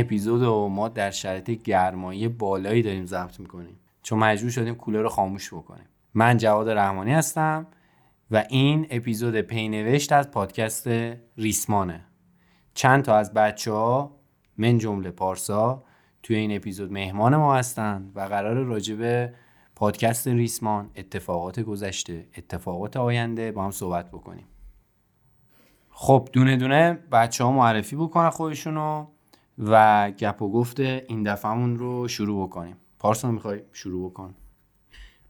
اپیزود رو ما در شرایط گرمایی بالایی داریم ضبط می‌کنیم. چون مجبور شدیم کولر رو خاموش بکنیم. من جواد رحمانی هستم و این اپیزود پینوشت از پادکست ریسمانه. چند تا از بچه ها من جمله پارسا توی این اپیزود مهمان ما هستن و قرار راجب پادکست ریسمان اتفاقات گذشته اتفاقات آینده با هم صحبت بکنیم. خب دونه دونه بچه ها معرفی بکنن خودشونو. و گپ و گفت این دفعهمون رو شروع بکنیم. پارسا می‌خوای شروع بکن.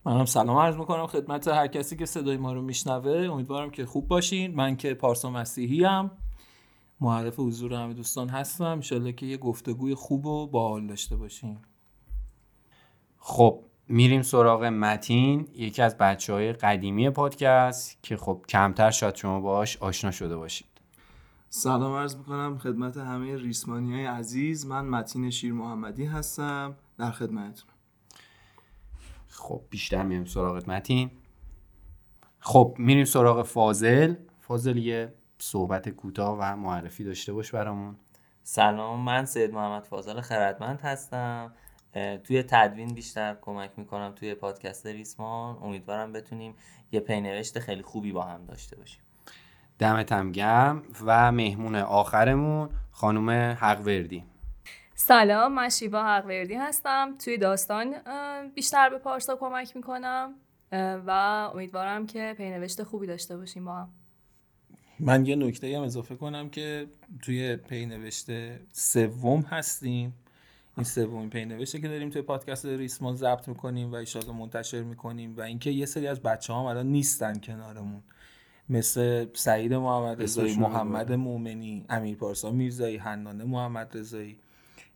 منم سلام عرض می‌کنم خدمت هر کسی که صدای ما رو میشنوه. امیدوارم که خوب باشین. من که پارسا مسیحی هم معرف حضور همه دوستان هستم. انشالله که یه گفتگوی خوب و باحال داشته باشیم خب میریم سراغ متین یکی از بچه های قدیمی پادکست که خب کمتر شاید شما باش آشنا شده باشید سلام عرض می‌کنم خدمت همه ریسمانی های عزیز. من متین شیر محمدی هستم. در خدمتتون. خب بیشتر میریم سراغ متین. خب میریم سراغ فاضل. فاضل یه صحبت کوتاه و معرفی داشته باش برامون. سلام من سید محمد فاضل خردمند هستم. توی تدوین بیشتر کمک می‌کنم توی پادکست ریسمان. امیدوارم بتونیم یه پینوشت خیلی خوبی با هم داشته باشیم. دمت هم گرم و مهمون آخرمون خانم حقوردی. سلام من شیوا حقوردی هستم. توی داستان بیشتر به پارسا کمک می‌کنم و امیدوارم که پینوشت خوبی داشته باشیم با هم. من یه نکته هم اضافه کنم که توی پینوشت سوم هستیم. این سومین پینوشته که داریم توی پادکست ریسمان ضبط می‌کنیم و ایشالا منتشر می‌کنیم و اینکه یه سری از بچه هم الان نیستن کنارمون. مثل سعید محمد رضایی محمد مومنی امیر پارسا میرزایی حنانه محمد رضایی.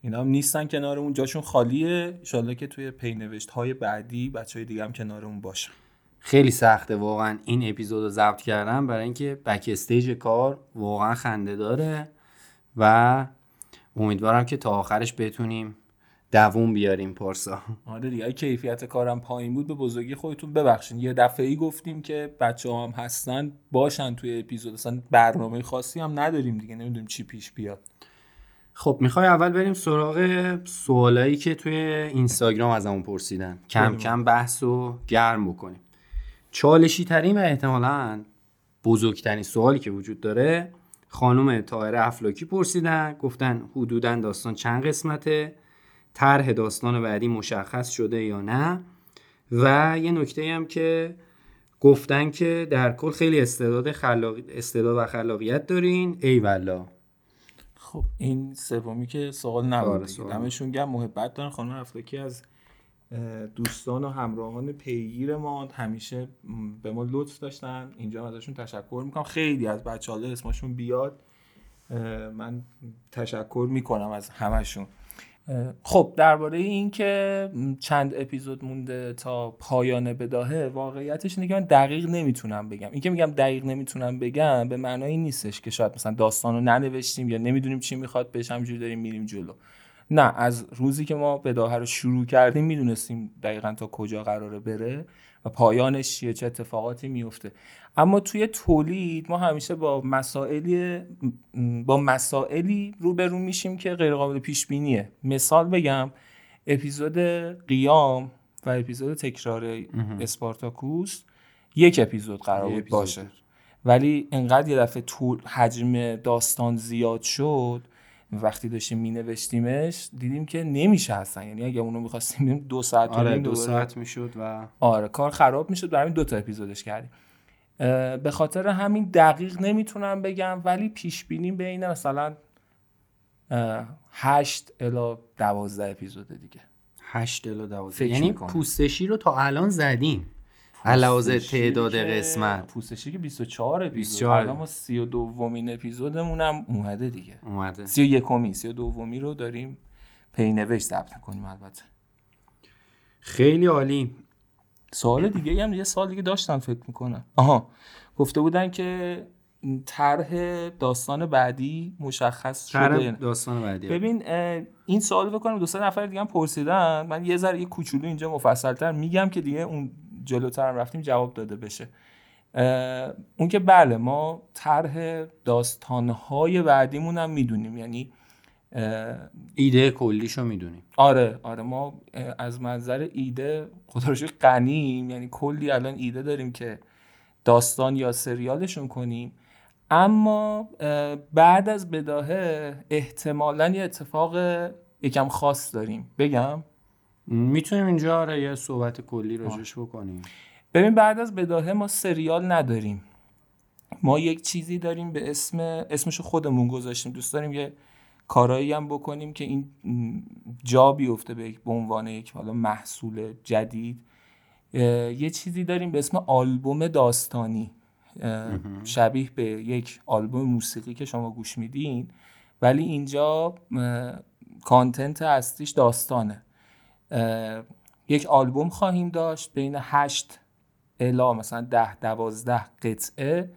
اینا هم نیستن کنارمون. جاشون خالیه. ایشالله که توی پینوشت های بعدی بچه های دیگه هم کنارمون باشن. خیلی سخته. واقعا این اپیزود رو ضبط کردم برای اینکه بک استیج کار واقعا خنده داره و امیدوارم که تا آخرش بتونیم دووم بیاریم پارسا آره دیگه کیفیت کارم پایین بود به بزرگی خودتون ببخشید یه دفعه ای گفتیم که بچه هم هستن باشن توی اپیزود. اصلا برنامه خاصی هم نداریم دیگه نمی‌دونیم چی پیش بیاد. خب می‌خوای اول بریم سراغ سوالایی که توی اینستاگرام ازمون پرسیدن. کم کم بحث و گرم بکنیم. چالشی ترین و احتمالا بزرگترین سوالی که وجود داره خانم تاهره افلاکی پرسیدن گفتن حدودا داستان چند قسمته؟ طرح داستان بعدی مشخص شده یا نه. و یه نکته هم که گفتن که در کل خیلی استعداد خلاق... استعداد و خلاقیت دارین. ای والا خب این سومی که سوال نبود دمشون گم محبت دارن. خانم افلاکی از دوستان و همراهان پیگیر ما همیشه به ما لطف داشتن. اینجا ازشون تشکر می‌کنم. خیلی از بچه ها اسمشون بیاد. من تشکر می‌کنم از همشون خب درباره این که چند اپیزود مونده تا پایان بداهه واقعیتش اینه که من دقیق نمی‌تونم بگم. این که میگم دقیق نمی‌تونم بگم به معنای نیستش که شاید مثلا داستان رو ننوشتیم یا نمی‌دونیم چی می‌خواد بهش همجوری داریم میریم جلو. نه از روزی که ما بداهه رو شروع کردیم می‌دونستیم دقیقا تا کجا قراره بره و پایانش چیه چه اتفاقاتی میفته اما توی تولید ما همیشه با مسائلی با مسائلی روبرو میشیم که غیر قابل پیش بینیه مثال بگم اپیزود قیام و اپیزود تکرار اسپارتاکوس یک اپیزود قرار بود باشه. ولی انقدر یه دفعه طول حجم داستان زیاد شد وقتی داشتیم می نوشتیمش دیدیم که نمیشه اصلا. یعنی اگه اونو می‌خواستیم دو ساعت آره دو ساعت می‌شد و آره کار خراب می‌شد. برای دو تا اپیزودش کردیم. به خاطر همین دقیق نمی‌تونم بگم ولی پیش بینی بین مثلا 8 الا 12 اپیزود دیگه. 8 الا 12 یعنی پوستشی رو تا الان زدیم. علاوه تعداد قسمت. پوستشی که 24 اپیزود. الان ما 32 ومین اپیزودمون هم اومده دیگه. اومده. 31 می 32 ومی رو داریم پینوشت ضبط کنیم البته. خیلی عالی. سوال دیگه هم یه سال دیگه داشتن فکر می‌کنم. آها. گفته بودن که طرح داستان بعدی مشخص شده. داستان بعدی. ببین این سوال بکنم دو سه نفر دیگه هم پرسیدن. من یه ذره یه کوچولو اینجا مفصلتر میگم که دیگه اون جلوتر هم رفتیم جواب داده بشه. اون که بله ما طرح داستانهای بعدیمون هم می‌دونیم. یعنی ایده کلیشو می‌دونیم. آره آره. ما از منظر ایده خدا رو غنیم. یعنی کلی الان ایده داریم که داستان یا سریالشون کنیم. اما بعد از بداهه احتمالا یه اتفاق یکم خاص داریم. بگم؟ می‌تونیم اینجا آره یه صحبت کلی راجش بکنیم. ببین بعد از بداهه ما سریال نداریم. ما یک چیزی داریم به اسم اسمشو خودمون گذاشتیم. دوست داریم یه کارایی هم بکنیم که این جا بیفته به عنوان یک حالا محصول جدید. یه چیزی داریم به اسم آلبوم داستانی. شبیه به یک آلبوم موسیقی که شما گوش میدین. ولی اینجا کانتنت اصلیش داستانه. یک آلبوم خواهیم داشت بین هشت الا مثلا ده دوازده قطعه.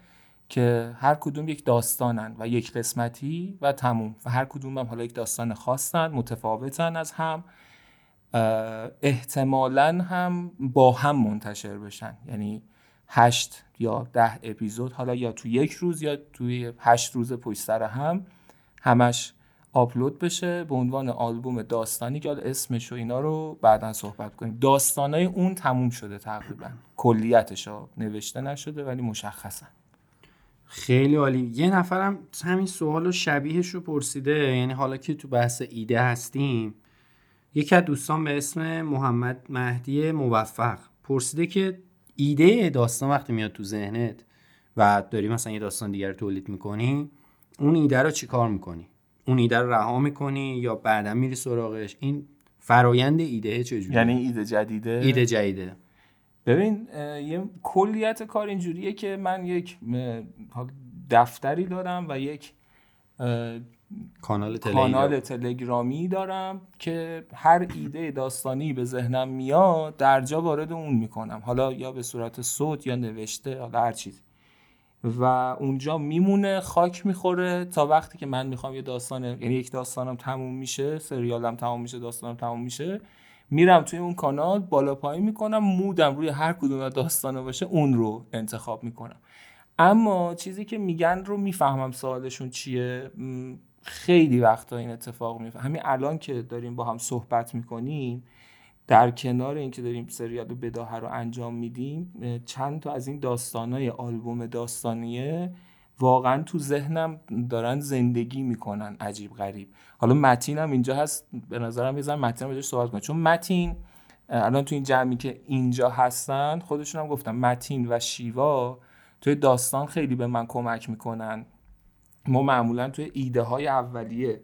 که هر کدوم یک داستانن و یک قسمتی و تموم. و هر کدوم هم حالا یک داستان خاصن متفاوتن از هم احتمالا هم با هم منتشر بشن. یعنی هشت یا ده اپیزود حالا یا تو یک روز یا توی هشت روز پشت سر هم همش آپلود بشه به عنوان آلبوم داستانی که اسمش و اینا رو بعدا صحبت کنیم. داستانای اون تموم شده تقریبا. کلیتش نوشته نشده ولی مشخصن خیلی عالی. یه نفرم همین سوال و شبیهش رو پرسیده یعنی حالا که تو بحث ایده هستیم یکی از دوستان به اسم محمد مهدی موفق پرسیده که ایده داستان وقتی میاد تو ذهنت و داری مثلا یه داستان دیگر تولید می‌کنی اون ایده رو چیکار می‌کنی؟ اون ایده رو رها می‌کنی یا بعدا میری سراغش؟ این فرایند ایده چجوری یعنی ایده جدیده؟ ایده جدیده. ببین یه کلیت کار اینجوریه که من یک دفتری دارم و یک کانال, کانال تلگرامی دارم که هر ایده داستانی به ذهنم میاد در جا وارد اون می‌کنم. حالا یا به صورت صوت یا نوشته حالا هر چیزی. و اونجا میمونه خاک می‌خوره تا وقتی که من می‌خوام یه داستان یعنی یک داستانم تموم میشه سریالم تموم میشه داستانم تموم میشه میرم توی اون کانال بالا پایین می‌کنم مودم روی هر کدوم داستانه باشه اون رو انتخاب می‌کنم. اما چیزی که میگن رو می‌فهمم سوالشون چیه؟ خیلی وقتا این اتفاق میفته همین الان که داریم با هم صحبت می‌کنیم در کنار اینکه داریم سریال بداهه رو انجام میدیم چند تا از این داستانای آلبوم داستانیه واقعا تو ذهنم دارن زندگی می‌کنن عجیب غریب. حالا متین هم اینجا هست به نظرم یه متین هم صحبت کنه چون متین الان تو این جمعی که اینجا هستن خودشون هم گفتم متین و شیوا توی داستان خیلی به من کمک می‌کنن. ما معمولا توی ایده های اولیه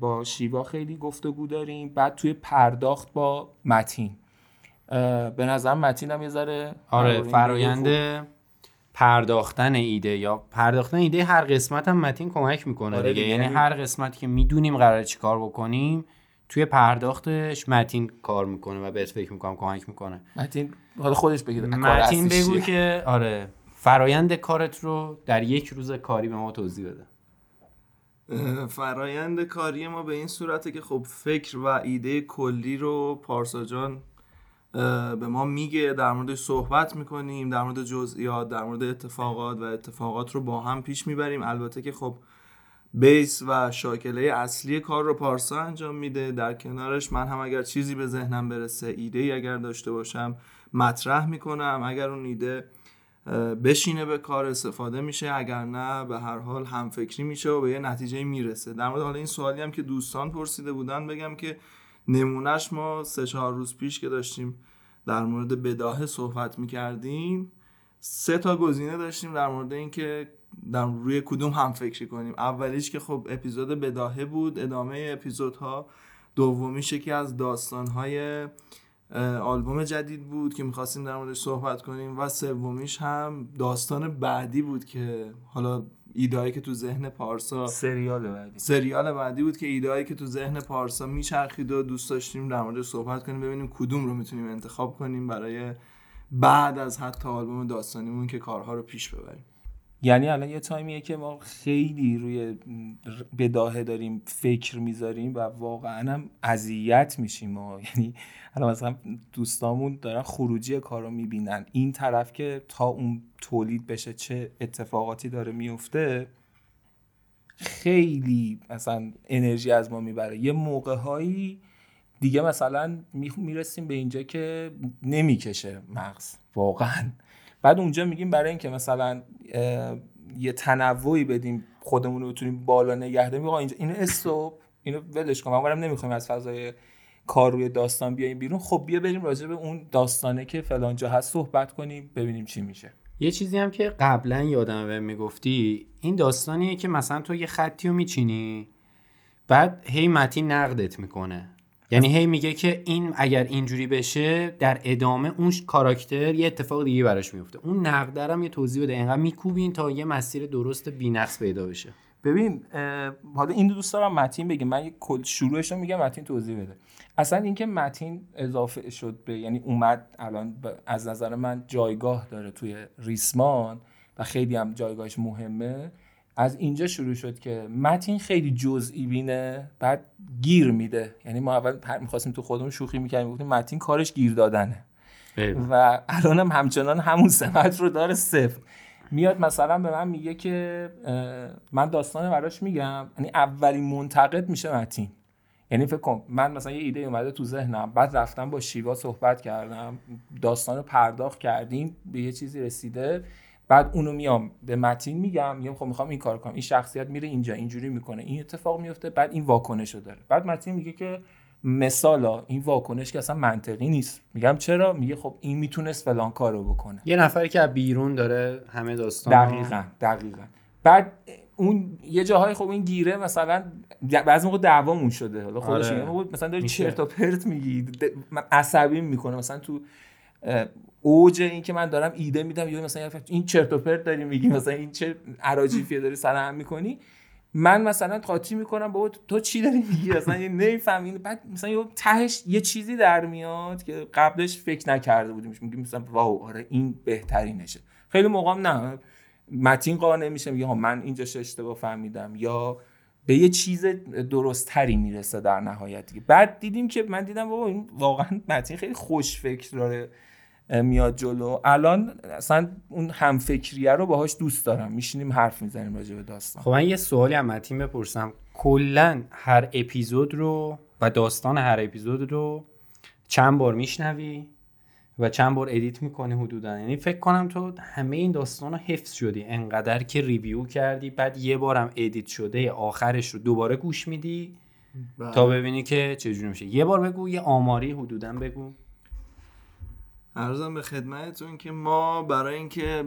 با شیوا خیلی گفتگو داریم بعد توی پرداخت با متین. به نظر متین هم یه ذره آره فرایند پرداختن ایده یا پرداختن ایده هر قسمت هم متین کمک می‌کنه آره دیگه. یعنی هر قسمتی که می‌دونیم قراره چی کار بکنیم توی پرداختش متین کار می‌کنه و بهت فکر می‌کنم کمک می‌کنه. متین حالا خودش بگید متین بگو که آره فرایند کارت رو در یک روز کاری به ما توضیح بده. فرایند کاری ما به این صورته که خب فکر و ایده کلی رو پارسا جان به ما میگه در مورد صحبت می‌کنیم در مورد جزئیات در مورد اتفاقات و اتفاقات رو با هم پیش می‌بریم. البته که خب بیس و شاکله اصلی کار رو پارسا انجام میده. در کنارش من هم اگر چیزی به ذهنم برسه ایده ای اگر داشته باشم مطرح می‌کنم. اگر اون ایده بشینه به کار استفاده میشه. اگر نه به هر حال هم فکری میشه و به یه نتیجه می‌رسه. در مورد حالا این سوالی هم که دوستان پرسیده بودن بگم که نمونهش ما سه چهار روز پیش که داشتیم در مورد بداهه صحبت می‌کردیم سه تا گزینه داشتیم در مورد اینکه در روی کدوم هم فکری کنیم. اولیش که خب اپیزود بداهه بود ادامه اپیزودها. دومیش یکی از داستانهای آلبوم جدید بود که می‌خواستیم در موردش صحبت کنیم. و سومیش هم داستان بعدی بود که حالا ایدایی که تو ذهن پارسا سریال بعدی. سریال بعدی بود که ایدایی که تو ذهن پارسا میچرخید و دوست داشتیم در موردش صحبت کنیم ببینیم کدوم رو می‌تونیم انتخاب کنیم برای بعد از حتی آلبوم داستانیمون که کارها رو پیش ببریم. یعنی الان یه تایمیه که ما خیلی روی بداهه داریم فکر می‌ذاریم و واقعا هم اذیت میشیم ما. یعنی الان مثلا دوستامون دارن خروجی کار رو می‌بینن. این طرف که تا اون تولید بشه چه اتفاقاتی داره میفته خیلی مثلا انرژی از ما می‌بره. یه موقع هایی دیگه مثلا می‌رسیم به اینجا که نمی‌کشه مغز. واقعا. بعد اونجا میگیم برای اینکه مثلا یه تنوعی بدیم خودمون رو بتونیم بالا نگه داریم اینجا اینو استوب اینو ولش کن. ما نمی‌خوایم از فضای کار روی داستان بیایم بیرون. خب بیا بریم راجع به اون داستانه که فلان جا هست صحبت کنیم ببینیم چی میشه. یه چیزی هم که قبلا یادم می‌گفتی این داستانیه که مثلا تو یه خطی رو میچینی بعد هی متین نقدت می‌کنه. یعنی هی میگه که این اگر اینجوری بشه در ادامه اون کاراکتر یه اتفاق دیگه براش میفته. اون نقدرم یه توضیح بده. اینقدر میکوبین تا یه مسیر درست بینقص پیدا بشه. ببین حالا این دوست دارم متین بگه. من کل شروعش رو میگم متین توضیح بده. اصلا اینکه متین اضافه شد به یعنی اومد الان از نظر من جایگاه داره توی ریسمان و خیلی هم جایگاهش مهمه. از اینجا شروع شد که متین خیلی جزئی بینه بعد گیر میده. یعنی ما اول می‌خواستیم تو خودمون شوخی می‌کردیم گفتیم متین کارش گیر دادنه. و الان هم همچنان همون سمت رو داره صفر. میاد مثلا به من میگه که من داستان براش میگم یعنی اولین منتقد میشه متین. یعنی فکر کن من مثلا یه ایده اومده تو ذهنم بعد رفتم با شیوا صحبت کردم داستان رو پرداخت کردیم به یه چیزی رسیده. بعد اونو میام به متین میگم میگم خب می‌خوام این کار کنم. این شخصیت میره اینجا اینجوری می‌کنه. این اتفاق میفته بعد این واکنش رو داره. بعد متین میگه که مثالا این واکنش که اصلا منطقی نیست. میگم چرا؟ میگه خب این می‌تونست فلان کارو بکنه. یه نفری که بیرون داره همه داستان دقیقا دقیقا. بعد اون یه جاهای خب این گیره مثلا بعضی موقع دعوامون شده. حالا خودش آره. مثلا داری چرت و پرت میگی عصبی می‌کنه. مثلا تو اوج این که من دارم ایده میدم یا مثلا این چرت و پرت داری میگی مثلا این چه عراجیفیه داری سرهم می‌کنی. من مثلا قاطی می‌کنم بابا تو چی داری میگی؟ اصلا نمی‌فهمی بعد مثلا یه تهش یه چیزی در میاد که قبلش فکر نکرده بودیم. میگیم مثلا واو آره این بهترینشه. خیلی موقع نه. متین قانع میشه میگه من اینجاش اشتباه فهمیدم. یا به یه چیز درست تری می‌رسه در نهایت بعد دیدیم که من دیدم بابا این واقعا متین خیلی خوش فکر داره. میاد جلو. الان اصلا اون همفکریه رو باهاش دوست دارم. میشینیم حرف می‌زنیم راجع به داستان. خب من یه سوالی هم متین بپرسم. کلا هر اپیزود رو و داستان هر اپیزود رو چند بار میشنوی و چند بار ادیت می‌کنی حدودا؟ یعنی فکر کنم تو همه این داستان رو حفظ شدی. انقدر که review کردی بعد یه بارم ادیت شده آخرش رو دوباره گوش میدی بله. تا ببینی که چجوری میشه. یه بار بگو یه آماری حدودا بگو. ارزم به خدمتتون که ما برای اینکه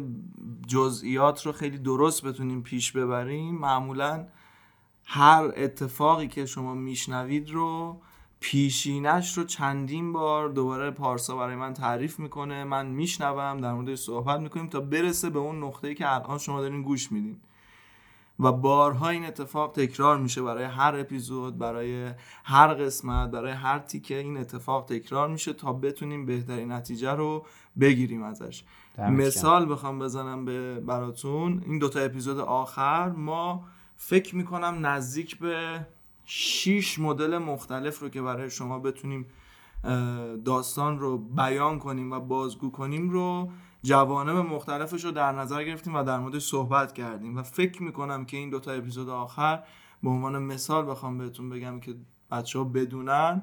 جزئیات رو خیلی درست بتونیم پیش ببریم معمولا هر اتفاقی که شما میشنوید رو پیشینش رو چندین بار دوباره پارسا برای من تعریف می‌کنه من میشنوم در موردش صحبت می‌کنیم تا برسه به اون نقطه‌ای که الان شما دارین گوش میدین. و بارها این اتفاق تکرار میشه برای هر اپیزود برای هر قسمت برای هر تیکه این اتفاق تکرار میشه تا بتونیم بهترین نتیجه رو بگیریم ازش. مثال بخوام بزنم به براتون. این دوتا اپیزود آخر ما فکر می‌کنم نزدیک به 6 مدل مختلف رو که برای شما بتونیم داستان رو بیان کنیم و بازگو کنیم رو جوانب مختلفش رو در نظر گرفتیم و در موردش صحبت کردیم و فکر می‌کنم که این دوتا اپیزود آخر به عنوان مثال بخوام بهتون بگم که بچه ها بدونن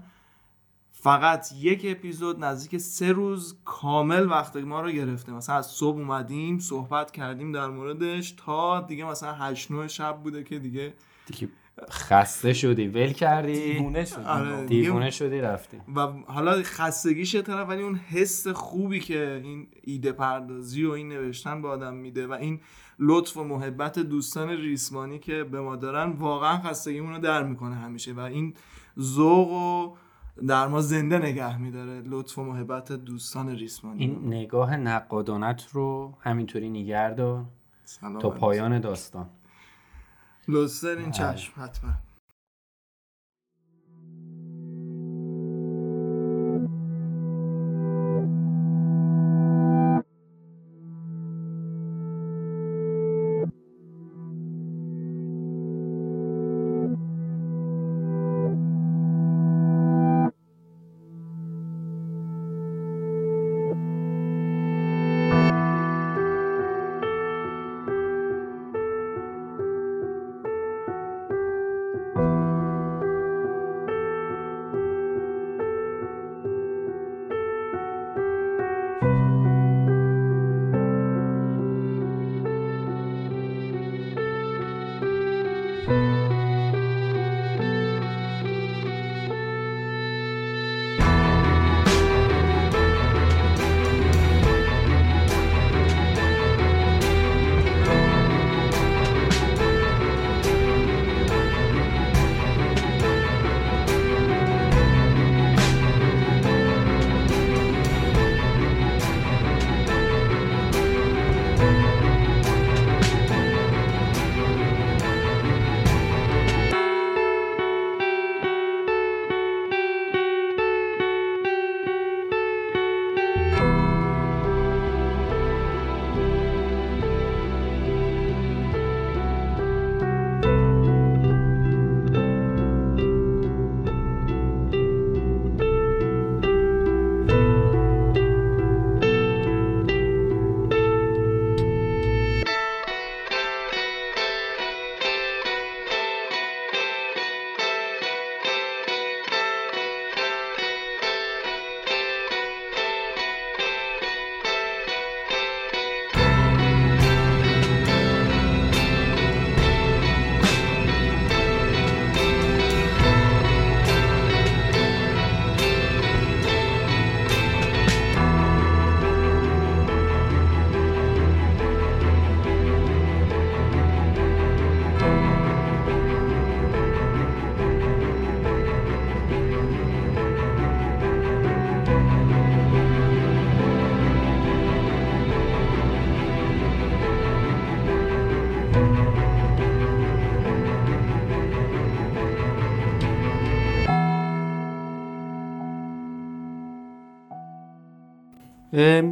فقط یک اپیزود نزدیک سه روز کامل وقت ما رو گرفته. مثلا از صبح اومدیم صحبت کردیم در موردش تا دیگه مثلا هشت نوع شب بوده که دیگه دیگه خسته شدی ول کردی؟ دیوونه شدی. آره. دیوونه شدی رفتی. و حالا خستگیش طرف ولی اون حس خوبی که این ایده پردازی و این نوشتن به آدم میده و این لطف و محبت دوستان ریسمانی که به ما دارن واقعا خستگیمون رو در می‌کنه همیشه و این ذوق و در ما زنده نگه میداره لطف و محبت دوستان ریسمانی. این نگاه نقادانت رو همینطوری نگردار تا پایان داستان. لطف این چشم حتما.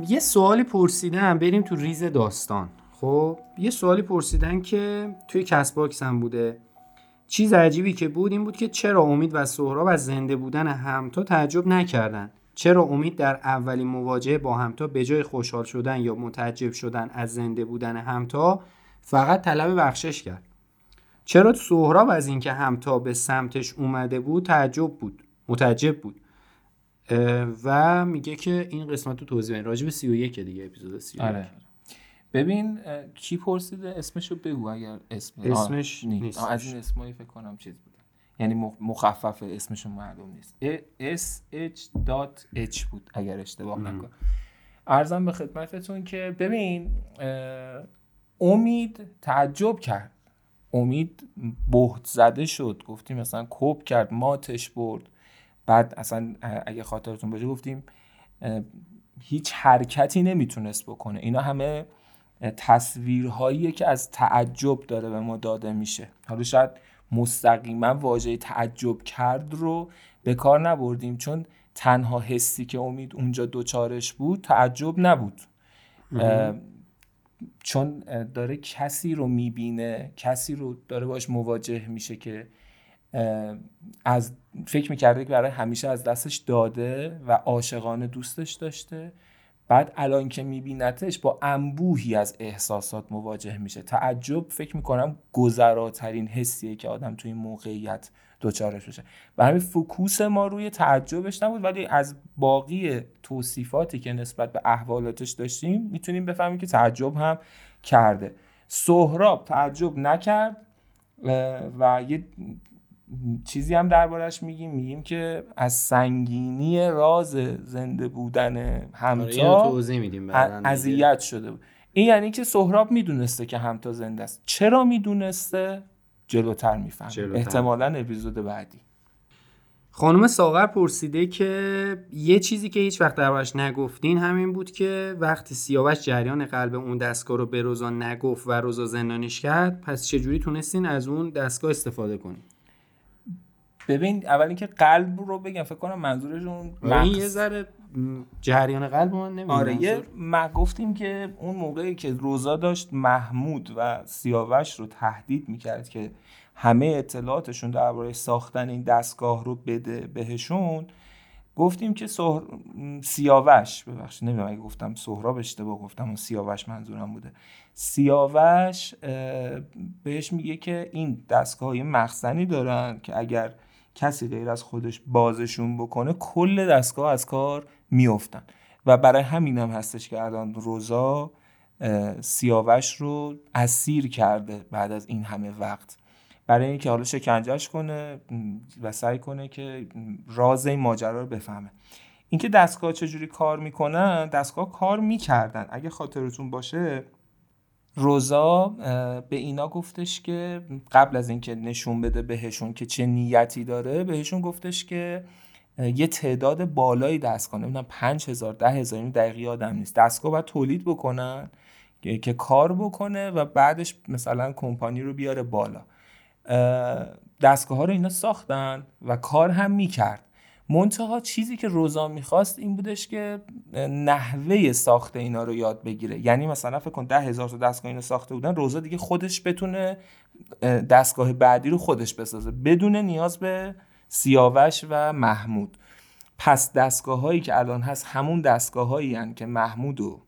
یه سوالی پرسیدن بریم تو ریز داستان. خب یه سوالی پرسیدن که توی کست باکس هم بوده. چیز عجیبی که بود این بود که چرا امید و سهراب از زنده بودن همتا تعجب نکردن؟ چرا امید در اولین مواجهه با همتا به جای خوشحال شدن یا متعجب شدن از زنده بودن همتا فقط طلب بخشش کرد؟ چرا سهراب از اینکه همتا به سمتش اومده بود تعجب بود متعجب بود؟ و میگه که این قسمت رو توضیح بدین. راجب 31 دیگه اپیزود 31 آره. ببین کی پرسیده؟ اسمشو بگو اگر اسم اسمش نیست. از این اسمایی فکر کنم چیز بود یعنی مخفف اسمشون معلوم نیست. sh.h بود اگر اشتباه نکنم. ارزم به خدمتتون که ببین امید تعجب کرد. امید بهت زده شد. گفتیم مثلا کوب کرد ماتش برد. بعد اصلا اگه خاطرتون باشه گفتیم هیچ حرکتی نمی‌تونست بکنه. اینا همه تصویرهایی که از تعجب داره به ما داده میشه. حالا شاید مستقیما واژه تعجب کرد رو به کار نبردیم چون تنها حسی که امید اونجا دوچارش بود تعجب نبود. چون داره کسی رو می‌بینه کسی رو داره باش مواجه میشه که از فکر می‌کرده که برای همیشه از دستش داده و عاشقانه دوستش داشته. بعد الان که میبینتش با انبوهی از احساسات مواجه میشه. تعجب فکر می‌کنم گذراترین حسیه که آدم توی این موقعیت دوچارش بشه. و همین فکوس ما روی تعجبش نبود ولی از باقی توصیفاتی که نسبت به احوالاتش داشتیم می‌تونیم بفهمیم که تعجب هم کرده. سهراب تعجب نکرد و یه چیزی هم دربارش میگیم میگیم که از سنگینی راز زنده بودن همتا آره، اذیت شده بود. این یعنی که سهراب می‌دونسته که همتا زنده است. چرا می‌دونسته؟ جلوتر میفهم احتمالا اپیزود بعدی. خانم ساغر پرسیده که یه چیزی که هیچ وقت دربارش نگفتین همین بود که وقتی سیاوش جریان قلب اون دستگاه رو به روزا نگفت و روزا زندانش کرد پس چجوری تونستین از اون دستگاه استفاده کنین؟ ببین اول اینکه قلب رو بگم فکر کنم منظورشون آره، یه ذره جریان قلب من نمی‌دونم. آره یه ما گفتیم که اون موقعی که روزا داشت محمود و سیاوش رو تهدید می‌کرد که همه اطلاعاتشون درباره ساختن این دستگاه رو بده بهشون گفتیم که سهر... سیاوش ببخشید نمی‌دونم اگه گفتم سهراب اشتباه گفتم و سیاوش منظورم بوده. سیاوش بهش میگه که این دستگاه مخزنی دارن که اگر کسی غیر از خودش بازشون بکنه کل دستگاه از کار میافتن. و برای همین هم هستش که الان روزا سیاوش رو اسیر کرده بعد از این همه وقت. برای اینکه حالا شکنجهش کنه و سعی کنه که راز این ماجرا رو بفهمه. اینکه دستگاه چجوری کار می‌کنن دستگاه کار می‌کردن. اگه خاطرتون باشه روزا به اینا گفتش که قبل از اینکه نشون بده بهشون که چه نیتی داره بهشون گفتش که یه تعداد بالایی دستگاه نمی‌دونم پنج هزار ده هزار این دقیقی آدم نیست. دستگاه باید تولید بکنن که کار بکنه و بعدش مثلا کمپانی رو بیاره بالا. دستگاه ها رو اینا ساختن و کار هم می‌کرد. منتها چیزی که روزا می‌خواست این بودش که نحوه ساخت اینا رو یاد بگیره. یعنی مثلا فکر کن ده هزار تا دستگاه اینو ساخته بودن روزا دیگه خودش بتونه دستگاه بعدی رو خودش بسازه بدون نیاز به سیاوش و محمود. پس دستگاه هایی که الان هست همون دستگاه هایی که محمود و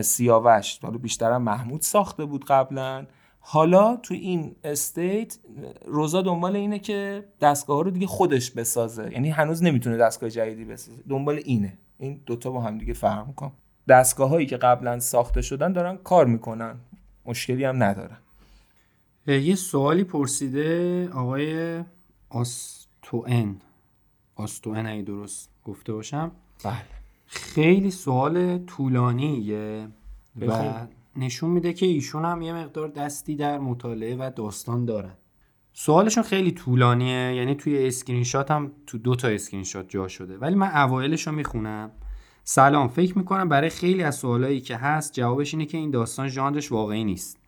سیاوش حالا بیشتر محمود ساخته بود قبلا. حالا تو این استیت روزا دنبال اینه که دستگاه رو دیگه خودش بسازه. یعنی هنوز نمی‌تونه دستگاه جدیدی بسازه. دنبال اینه. این دوتا با هم دیگه فرق کن. دستگاه هایی که قبلا ساخته شدن دارن کار می‌کنن. مشکلی هم ندارن یه سوالی پرسیده آقای آستوئن. آستوئن اگه درست گفته باشم. بله. خیلی سوال طولانیه و نشون میده که ایشون هم یه مقدار دستی در مطالعه و داستان دارن. سوالشون خیلی طولانیه یعنی توی اسکرین شات هم تو دو تا اسکرین شات جا شده. ولی من اوایلش رو می‌خونم. سلام فکر می‌کنم برای خیلی از سوالایی که هست جوابش اینه که این داستان ژانرش واقعی نیست.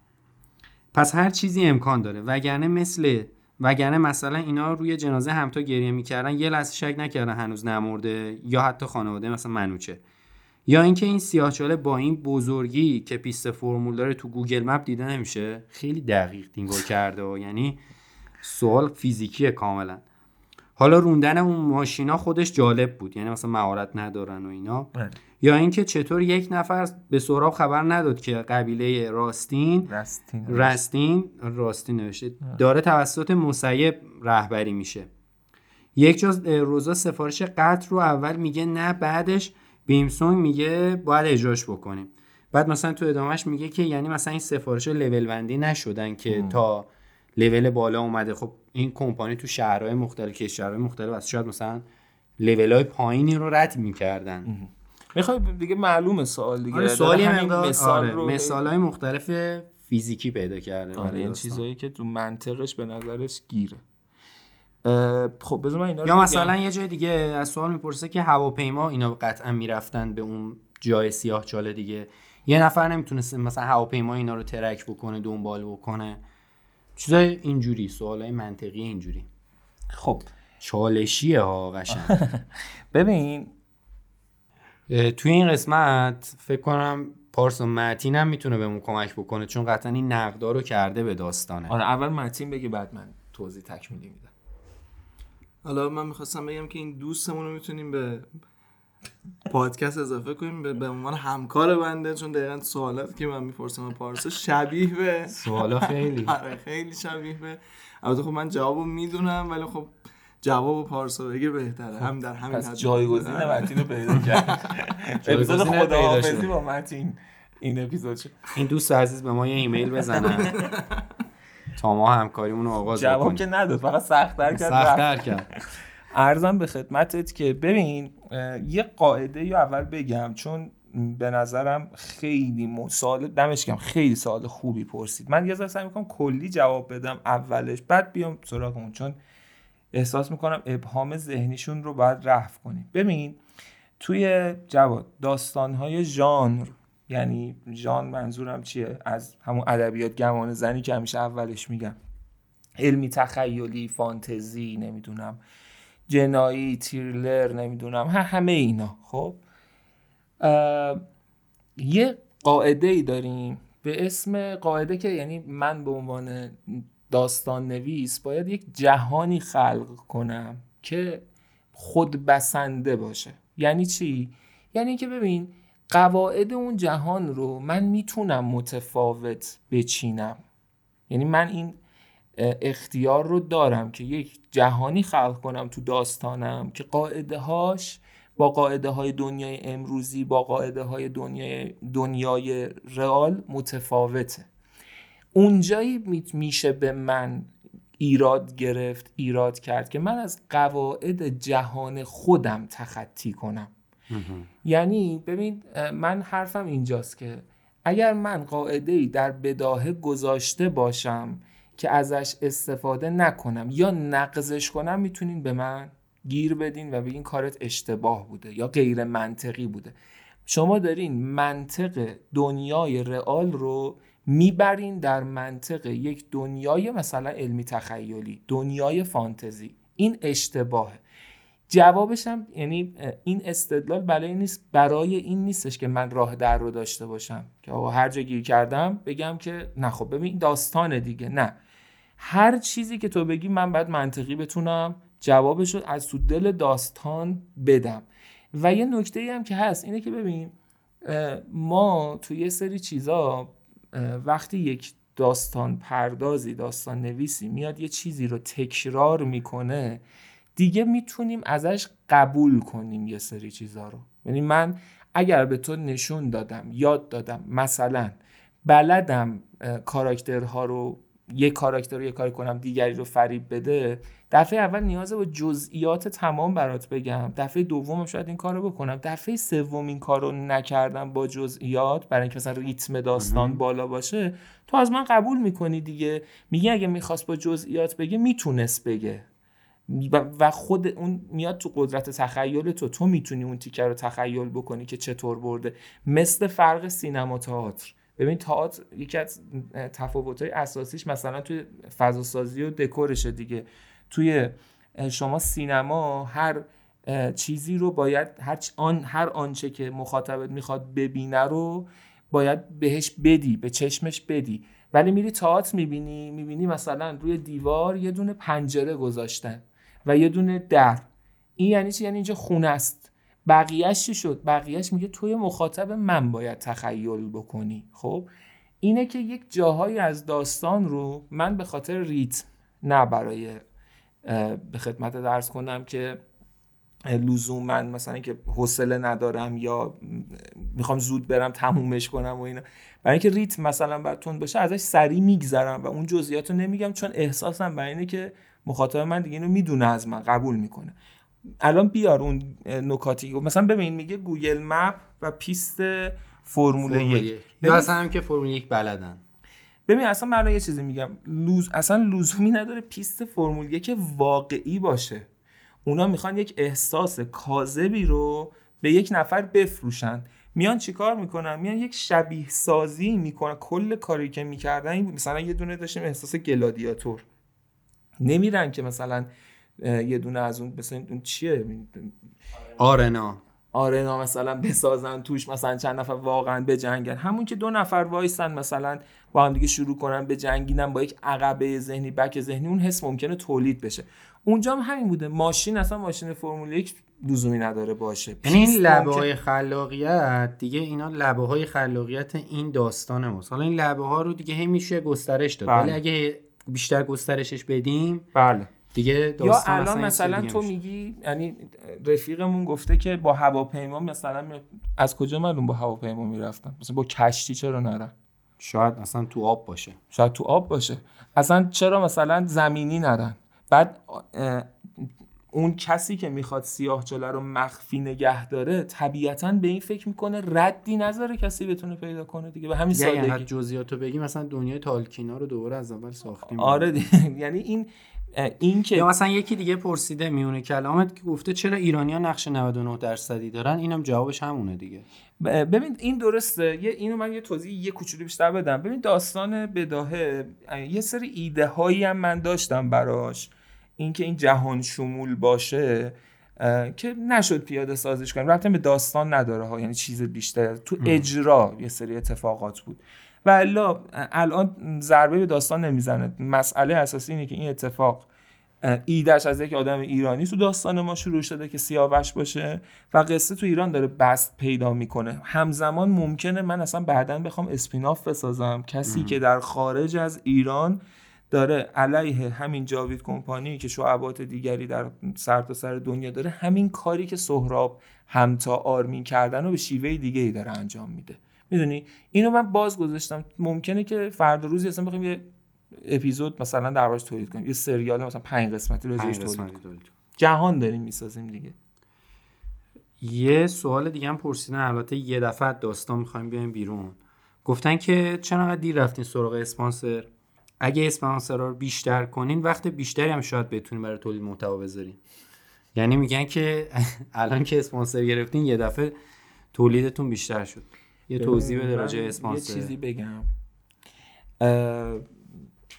پس هر چیزی امکان داره وگرنه مثل وگرنه مثلا اینا روی جنازه همتا گریه می‌کردن یه لحظه شک نکردن هنوز نمرده یا حتی خانواده مثلا منوچه. یا اینکه این سیاهچاله با این بزرگی که پیست فرمول داره تو Google Map دیده نمیشه؟ خیلی دقیق دینگو کرده و یعنی سوال فیزیکیه کاملا. حالا روندن اون ماشینا خودش جالب بود. یعنی مثلا مهارت ندارن و اینا. بله. یا اینکه چطور یک نفر به سهراب خبر نداد که قبیله راستین رستین رستین راستین نوشته. داره توسط مسیب رهبری میشه. یک جا روزا سفارش قطر رو اول میگه نه بعدش بیمسونگ میگه باید اجراش بکنیم. بعد مثلا تو ادامهش میگه که یعنی مثلا این سفارش لول بندی نشدن که تا لول بالا اومده. خب این کمپانی تو شهرهای مختلف کشورهای مختلف از شاید مثلا لول های پایینی رو رد می‌کردن. می‌خوای دیگه معلومه سوال دیگه. آره سوالی مثال آره رو مثال های مختلف فیزیکی پیدا کرده آره این. چیزایی که تو منطقش به نظرش گیره. خب بذار من اینا رو یا. مثلا یه جای دیگه از سوال می‌پرسه که هواپیما اینا قطعا می‌رفتن به اون جای سیاه چاله دیگه. یه نفر نمی‌تونست مثلا هواپیما اینا رو ترک بکنه دنبال بکنه. چیزای اینجوری سوالای منطقی اینجوری. خب. چالشیه ها قشنگ. ببین. توی این قسمت فکر کنم پارسا متین هم می‌تونه بهمون کمک بکنه چون قطعا این نقدا رو کرده به داستانه. آره اول متین بگه بعد من توضیح تکمیلی میدم. حالا من می‌خواستم بگم که این دوستمون رو می‌تونیم به پادکست اضافه کنیم به, به عنوان همکار بنده چون دقیقا سوالات که من می‌پرسم پارسا شبیه به سوالا خیلی. آره خیلی شبیه به البته خب من جوابو می‌دونم ولی خب جواب پارسا بگه بهتره. هم در همین پس حد. جایگزین متین رو پیدا کرد اپیزود پیدا خداحافظی شد. با متین این اپیزود شد. این دوست عزیز به ما یه ایمیل بزنن تا ما همکاریمون رو آغاز جواب بکنیم که نداد فقط سخت‌تر کرد. سخت‌تر کرد. ارزم به خدمتت که ببین یه قاعده یا اول بگم چون به نظرم خیلی سوال دمش گرم خیلی سوال خوبی پرسید. من یه ذره سعی می‌کنم کلی جواب بدم اولش بعد بیام سراغ اون چون احساس می‌کنم ابهام ذهنیشون رو باید رفع کنیم. ببین توی جواد داستانهای ژانر یعنی ژان منظورم چیه؟ از همون ادبیات گمان زنی که همیشه اولش میگم. علمی تخیلی فانتزی نمی‌دونم. جنایی تیرلر نمی‌دونم. همه اینا. خب؟ یه قاعده ای داریم به اسم قاعده که یعنی من به عنوان داستان نویس باید یک جهانی خلق کنم که خود بسنده باشه. یعنی چی؟ یعنی که ببین قواعد اون جهان رو من می‌تونم متفاوت بچینم. یعنی من این اختیار رو دارم که یک جهانی خلق کنم تو داستانم که قاعده هاش با قاعده های دنیای امروزی با قاعده های دنیای, دنیای رئال متفاوته. اونجایی می- میشه به من ایراد گرفت ایراد کرد که من از قواعد جهان خودم تخطی کنم. یعنی ببین من حرفم اینجاست که اگر من قاعده ای در بداهه گذاشته باشم که ازش استفاده نکنم یا نقضش کنم می‌تونین به من گیر بدین و بگین کارت اشتباه بوده یا غیر منطقی بوده. شما دارین منطق دنیای رئال رو می‌برین در منطق یک دنیای مثلا علمی تخیلی دنیای فانتزی. این اشتباهه. جوابش هم یعنی این استدلال برای نیست برای این نیستش که من راه در رو داشته باشم. که آقا هر جا گیر کردم بگم که نه خب ببین داستانه دیگه نه. هر چیزی که تو بگی من باید منطقی بتونم جوابش رو از تو دل داستان بدم. و یه نکته ای هم که هست اینه که ببین ما تو یه سری چیزا وقتی یک داستان پردازی داستان نویسی میاد یه چیزی رو تکرار می‌کنه دیگه می‌تونیم ازش قبول کنیم یه سری چیزا رو. یعنی من اگر به تو نشون دادم یاد دادم مثلا بلدم کاراکترها رو یه کاراکتر رو یه کاری کنم دیگری رو فریب بده دفعه اول نیازه با جزئیات تمام برات بگم. دفعه دومم شاید این کار رو بکنم. دفعه سوم این کار رو نکردم با جزئیات برای اینکه مثلا ریتم داستان بالا باشه تو از من قبول می‌کنی دیگه. میگه اگه می‌خواست با جزئیات بگه می‌تونست بگه. و- خود اون میاد تو قدرت تخیل تو. تو می‌تونی اون تیکر رو تخیل بکنی که چطور برده. مثل فرق سینما تئاتر. ببین تئاتر یکی از تفاوت‌های اساسیش مثلا توی فضاسازی و دکورشه دیگه. توی شما سینما هر چیزی رو باید هر آن هر آنچه که مخاطبت می‌خواد ببینه رو باید بهش بدی به چشمش بدی. ولی میری تئاتر می‌بینی می‌بینی مثلا روی دیوار یه دونه پنجره گذاشتن. و یه دونه در. این یعنی چی؟ یعنی اینجا خونه است. بقیهش چی شد؟ بقیهش میگه توی مخاطب من باید تخیل بکنی. خب؟ اینه که یک جاهایی از داستان رو من به خاطر ریتم نه برای به خدمت درس کنم که لزوم من مثلا که حوصله ندارم یا می‌خوام زود برم تمومش کنم و اینا. برای اینکه ریتم مثلا بر تند باشه ازش سریع میگذرم و اون جزئیات رو نمیگم چون احساسم برای اینه که مخاطب من دیگه اینو می‌دونه از من قبول می‌کنه. الان بیار اون نکاتی مثلا ببین میگه Google Map و پیست فرمول یک. یا اصلا هم که فرمول یک بلدن. ببین اصلا من یه چیزی میگم. اصلا لزومی نداره پیست فرمول یک واقعی باشه. اونا می‌خوان یک احساس کاذبی رو به یک نفر بفروشن. میان چیکار می‌کنن؟ میان یک شبیه سازی می‌کنن. کل کاری که می‌کردن مثلا یه دونه داشتیم احساس گلادیاتور. نمیرن که مثلا یه دونه از اون مثلا اون چیه؟ آرنا. آرنا مثلا بسازن توش مثلا چند نفر واقعا بجنگن همون که دو نفر وایسن مثلا با هم دیگه شروع کنن به جنگیدن با یک عقبه ذهنی بک ذهنی اون حس ممکنه تولید بشه. اونجا هم همین بوده. ماشین اصلا ماشین فرمول یک لزومی نداره باشه. یعنی این لبه های خلاقیت دیگه اینا لبه های خلاقیت این داستان ماست. حالا این لبه ها رو دیگه همیشه گسترش داد. ولی بله. اگه بیشتر گسترشش بدیم. بله. دیگه یا الان مثلا تو میگی یعنی رفیقمون گفته که با هواپیما مثلا از کجا معلوم با هواپیما می‌رفتن؟ مثلا با کشتی چرا نرن؟ شاید اصلا تو آب باشه. شاید تو آب باشه. اصلا چرا مثلا زمینی نرن؟ بعد اون کسی که می‌خواد سیاه چاله رو مخفی نگه داره طبیعتا به این فکر می‌کنه ردی نذاره کسی بتونه پیدا کنه دیگه. به همین سادگی. یعنی جزئیاتو بگی مثلا دنیای تالکینا رو دوباره از اول ساختیم. آره یعنی این این که یا مثلا یکی دیگه پرسیده میونه کلامت که گفته چرا ایرانیا نقش 99 درصدی دارن؟ اینم جوابش همونه دیگه. ببین این درسته. یه اینو من یه توضیح یه کوچولو بیشتر بدم. ببین داستان بداهه یه سری ایده هایی هم من داشتم براش. اینکه این جهان شمول باشه که نشد پیاده سازش کنیم. رابطه به داستان نداره ها یعنی چیز بیشتر. تو اجرا یه سری اتفاقات بود. و الان ضربه به داستان نمی‌زنه. مسئله اساسی اینه که این اتفاق ایدهش از یک آدم ایرانی تو داستان ما شروع شده که سیاوش باشه و قصه تو ایران داره بست پیدا می‌کنه. همزمان ممکنه من اصلا بعدا بخوام اسپیناف بسازم. کسی که در خارج از ایران داره علیه همین جاوید کمپانی که شعبات دیگری در سر تا سر دنیا داره همین کاری که سهراب همتا آرمین کردن رو به شیوه دیگه ای داره انجام میده. می‌دونی؟ اینو من باز گذاشتم ممکنه که فردا روزی اصلا بخوایم یه اپیزود مثلا دربارش تولید کنیم. یه سریال مثلا پنج قسمتی رو تولید کنیم. جهان داریم می‌سازیم دیگه. یه سوال دیگه هم پرسیدن. البته یه دفعه داستان می‌خوایم بیایم بیرون. گفتن که چرا دیر رفتین سراغ اسپانسر؟ اگه اسپانسر رو بیشتر کنین وقت بیشتری هم شاید بتونین برای تولید محتوا بذارین. یعنی میگن که الان که اسپانسر گرفتین یه دفعه تولیدتون بیشتر شد. یه توضیح بده راجع اسپانسر. یه چیزی بگم.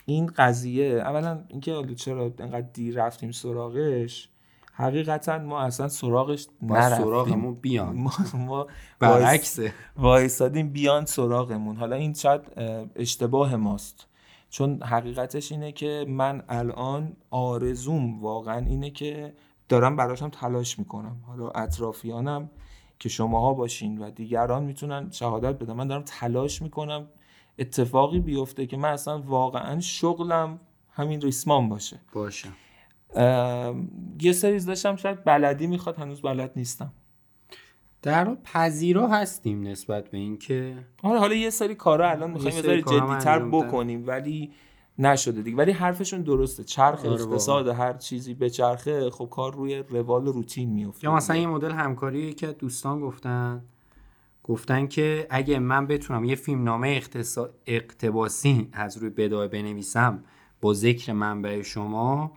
این قضیه اولا اینکه چرا انقدر دیر رفتیم سراغش حقیقتا ما اصلا سراغش نرفتیم. سراغمون بیان. ما, ما برعکسه. وایسادیم بیان سراغمون. حالا این شاید اشتباه ماست. چون حقیقتش اینه که من الان آرزوم واقعا اینه که دارم براشم تلاش می‌کنم. حالا اطرافیانم که شماها باشین و دیگران می‌تونن شهادت بدن. من دارم تلاش می‌کنم اتفاقی بیفته که من اصلا واقعا شغلم همین ریسمان باشه. باشه. یه سریز داشتم شاید بلدی می‌خواد هنوز بلد نیستم. در پذیرا هستیم نسبت به اینکه آره حالا یه سری کارا الان می‌خوایم یه سری جدیتر بکنیم ولی نشده دیگه. ولی حرفشون درسته. چرخ آره اقتصاد هر چیزی به چرخه خب کار روی روال روتین میفته یا مثلا یه مدل همکاری که دوستان گفتن گفتن که اگه من بتونم یه فیلم نامه اقتباسی از روی بدایه بنویسم با ذکر منبع شما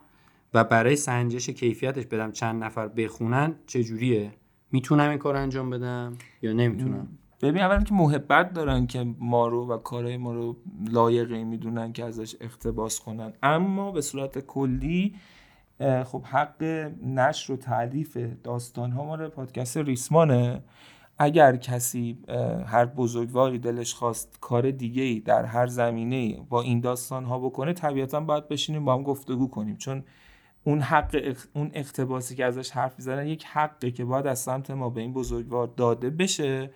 و برای سنجش کیفیتش بدم چند نفر بخونن چجوریه؟ می‌تونم این کار انجام بدم یا نمی‌تونم؟ ببین اولا که محبت دارن که ما رو و کارهای ما رو لایقی می‌دونن که ازش اقتباس کنن. اما به صورت کلی خب حق نشر و تعلیف داستان ها مال پادکست ریسمانه. اگر کسی هر بزرگواری دلش خواست کار دیگه ای در هر زمینه با این داستان ها بکنه طبیعتا باید بشینیم با هم گفتگو کنیم. چون اون حق اون اقتباسی که ازش حرف می‌زنن یک حقه که باید از سمت ما به این بزرگوار داده بشه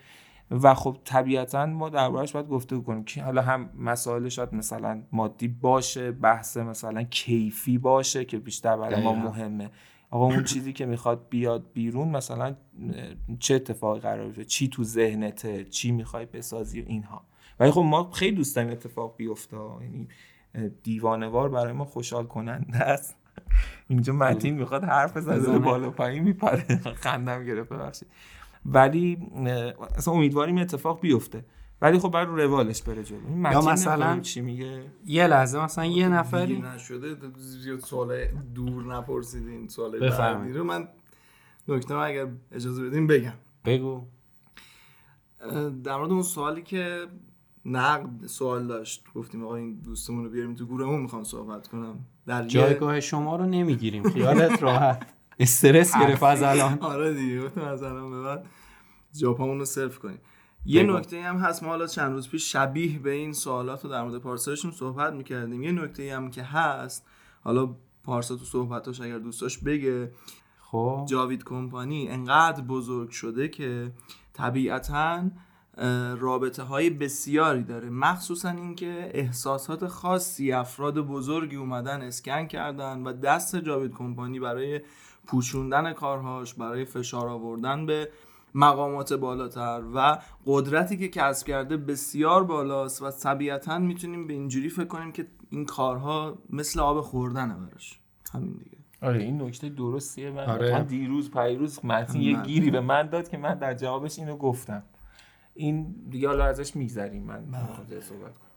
و خب طبیعتا ما دربارش باید گفتگو کنیم که حالا هم مسائل شاید مثلا مادی باشه بحث مثلا کیفی باشه که بیشتر برای ما مهمه. آقا اون چیزی که می‌خواد بیاد بیرون مثلا چه اتفاقی قرار بیفته؟ چی تو ذهنته چی می‌خوای بسازی؟ و اینها. ولی خب ما خیلی دوست داریم اتفاق بیفته. یعنی دیوانوار برای ما خوشحال کننده است. اینجا متین می‌خواد حرف بزنه بالا پایین میپره. خندم گرفت ببخشید. ولی اصلا امیدواریم اتفاق بیفته. ولی خب برای روالش بره جلو. یا مثلا چی میگه. یه لحظه مثلا یه نفری نشده زیاد سوال دور نپرسیدین سوال بعدی رو من نکته اگر اجازه بدین بگم. بگو. در مورد اون سوالی که نقد سوال داشت گفتیم آقا این دوستمون رو بیاریم تو گروهمون می‌خوام صحبت کنم. در جایگاه شما رو نمی‌گیریم خیالت راحت. استرس گرفت از الان. آره دیگه گفتم از الان به بعد جاپامون رو صرف کنیم. یه نکته هم هست ما حالا چند روز پیش شبیه به این سوالات رو در مورد پارسایشون صحبت می‌کردیم. یه نکته هم که هست حالا پارسا تو صحبتاش اگر دوستاش بگه. خب. جاوید کمپانی انقدر بزرگ شده که طبیعتا رابطه های بسیاری داره مخصوصا اینکه احساسات خاصی افراد بزرگی اومدن اسکن کردن و دست جاوید کمپانی برای پوشوندن کارهاش برای فشار آوردن به مقامات بالاتر و قدرتی که کسب کرده بسیار بالاست و طبیعتا می‌تونیم به اینجوری فکر کنیم که این کارها مثل آب خوردنه براش. همین دیگه. آره این نکته درستیه. من آره. دیروز پیروز متین یه گیری به من داد که من در جوابش اینو گفتم. این دیگه حالا ازش میگذریم من بله. صحبت کنم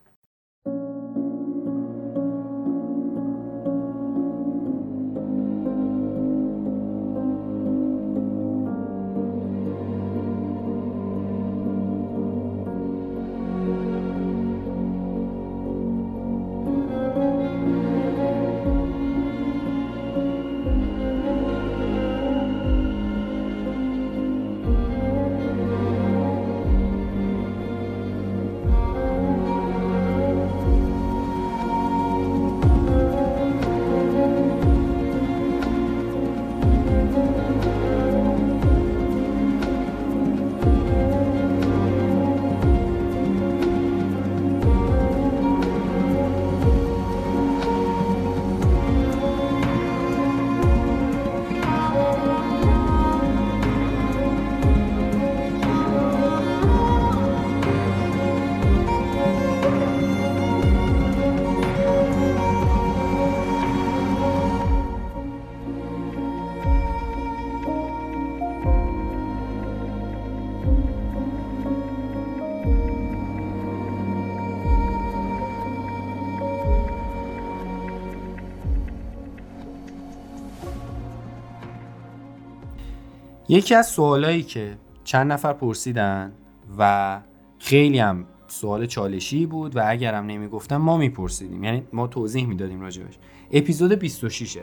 یکی از سوالایی که چند نفر پرسیدن و خیلی هم سوال چالشی بود و اگرم نمی‌گفتم ما میپرسیدیم. یعنی ما توضیح می‌دادیم راجبش. اپیزود 26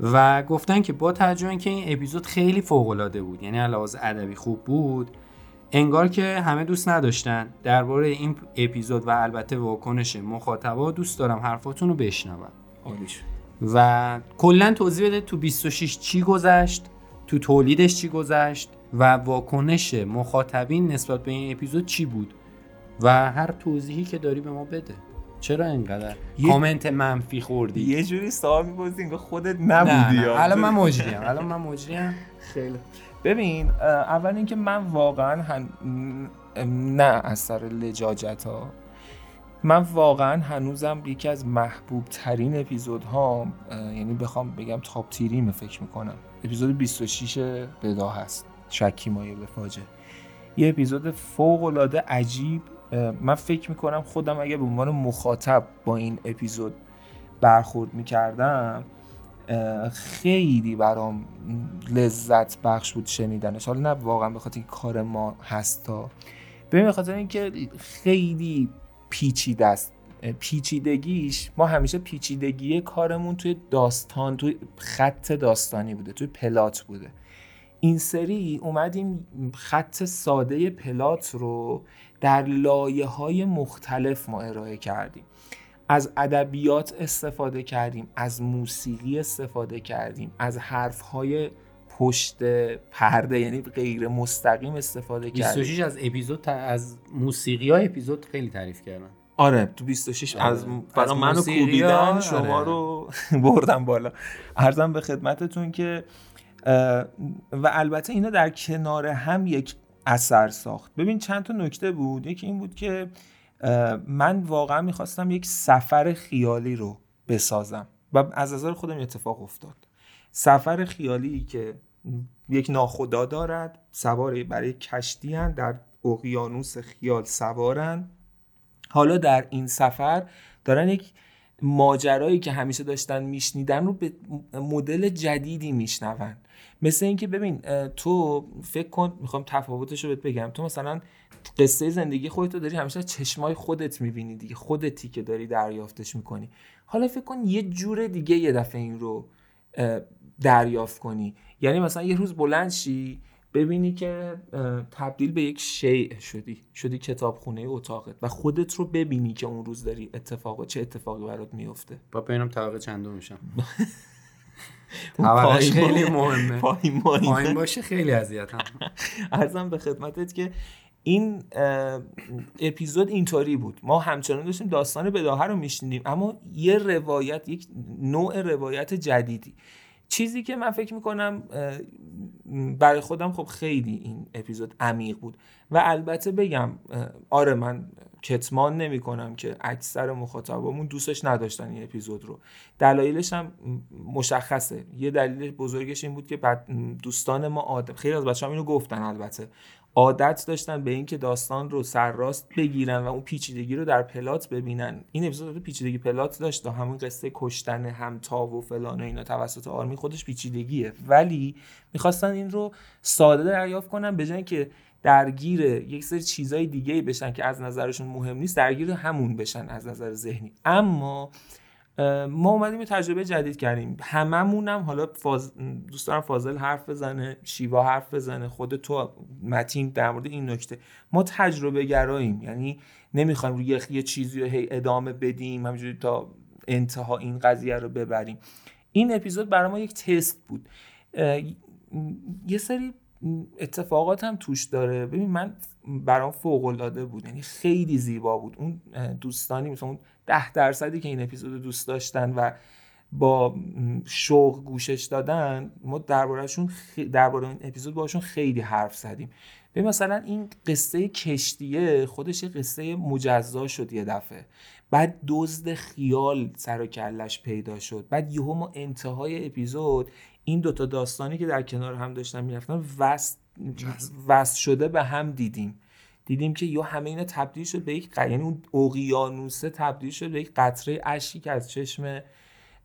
و گفتن که با توجه که این اپیزود خیلی فوق العاده بود یعنی علاوه ادبی خوب بود انگار که همه دوست نداشتن درباره این اپیزود و البته واکنش مخاطبا دوست دارم حرفاتون رو بشنوم. و کلا توضیح بده تو 26 چی گذشت؟ تو تولیدش چی گذشت و واکنش مخاطبین نسبت به این اپیزود چی بود و هر توضیحی که داری به ما بده. چرا اینقدر؟ کامنت منفی خوردی. یه جوری سوال می‌پرسی انگار خودت نبودی نه الان من مجریم الان من مجریم. خیلی. ببین اول اینکه من واقعا هن... نه از سر لجاجت ها من واقعا هنوزم یکی از محبوب ترین اپیزود ها یعنی بخوام بگم تاپ تیریم فکر می‌کنم. اپیزود 26 بدا هست. شکی مایه به فاجه یه اپیزود فوق العاده عجیب. من فکر می‌کنم خودم اگه به عنوان مخاطب با این اپیزود برخورد می‌کردم خیلی برام لذت بخش بود شنیدنش. حالا نه واقعا به خاطر کار ما هستا ببین به خاطر اینکه خیلی پیچیده است. پیچیدگیش ما همیشه پیچیدگی کارمون توی داستان توی خط داستانی بوده توی پلات بوده. این سری اومدیم خط ساده پلات رو در لایه های مختلف ما ارائه کردیم. از ادبیات استفاده کردیم از موسیقی استفاده کردیم از حرف های پشت پرده یعنی غیر مستقیم استفاده کردیم. 26 از اپیزود از موسیقی های اپیزود خیلی تعریف کردن. آره تو 26 آره. از فقط منو کوبیدن آره. شما رو بردم بالا. ارزم به خدمتتون که و البته اینا در کنار هم یک اثر ساخت. ببین چند تا نکته بود. یکی این بود که من واقعا می‌خواستم یک سفر خیالی رو بسازم. و از نظر خودم اتفاق افتاد. سفر خیالی که یک ناخدا دارد سوار برای کشتی هن در اقیانوس خیال سوارن. حالا در این سفر دارن یک ماجرایی که همیشه داشتن میشنیدن رو به مدل جدیدی میشنون. مثل اینکه ببین تو فکر کن می‌خوام تفاوتش رو بهت بگم. تو مثلا قصه زندگی خودت داری همیشه چشمای خودت می‌بینی دیگه خودتی که داری دریافتش می‌کنی. حالا فکر کن یه جور دیگه یه دفعه این رو دریافت کنی. یعنی مثلا یه روز بلند شی ببینی که تبدیل به یک شیء شدی شدی کتابخونه اتاقت و خودت رو ببینی که اون روز داری اتفاق چه اتفاقی برات میفته با ببینم طبقه چندم میشم. طبقهش خیلی مهمه. پایین, پایین باشه خیلی اذیتم. ارزم به خدمتت که این اپیزود اینطوری بود. ما همچنان داشتیم داستان بداهه رو میشنیدیم اما یه روایت یک نوع روایت جدیدی. چیزی که من فکر می‌کنم برای خودم خب خیلی این اپیزود عمیق بود. و البته بگم آره من کتمان نمی کنم که اکثر مخاطبامون دوستش نداشتن این اپیزود رو. دلایلش هم مشخصه. یه دلیل بزرگش این بود که دوستان ما آدم خیلی از بچه هم اینو گفتن البته. عادت داشتن به اینکه داستان رو سرراست بگیرن و اون پیچیدگی رو در پلات ببینن. این اپیزود پیچیدگی پلات داشت همون قصه کشتن همتا و فلان و اینا توسط آرمی خودش پیچیدگیه. ولی می‌خواستن این رو ساده دریافت کنن به جای که درگیر یک سری چیزای دیگه بشن که از نظرشون مهم نیست درگیر همون بشن از نظر ذهنی. اما ما اومدیم تجربه جدید کردیم. هممونم حالا فاز... دوست دارم فاضل حرف بزنه شیوا حرف بزنه خود تو متین در مورد این نکته. ما تجربه گراییم. یعنی نمی‌خوایم روی یه چیزی رو هی ادامه بدیم همینجوری تا انتها این قضیه رو ببریم. این اپیزود برای ما یک تست بود. یه سری اتفاقات هم توش داره. ببین من برام فوق العاده بود. یعنی خیلی زیبا بود. اون دوستانی مثلا اون ده درصدی که این اپیزود دوست داشتن و با شوق گوشش دادن ما دربارهشون خ... درباره این اپیزود باشون خیلی حرف زدیم. به مثلا این قصه کشتیه خودش قصه مجزا شد یه دفعه. بعد دزد خیال سر و کلش پیدا شد. بعد یهو ما انتهای اپیزود این دوتا داستانی که در کنار هم داشتن می‌رفتن وست شده به هم دیدیم. دیدیم که یا همه اینا تبدیل شد به یک یعنی اون اقیانوسه تبدیل شد به یک قطره اشکی که از چشم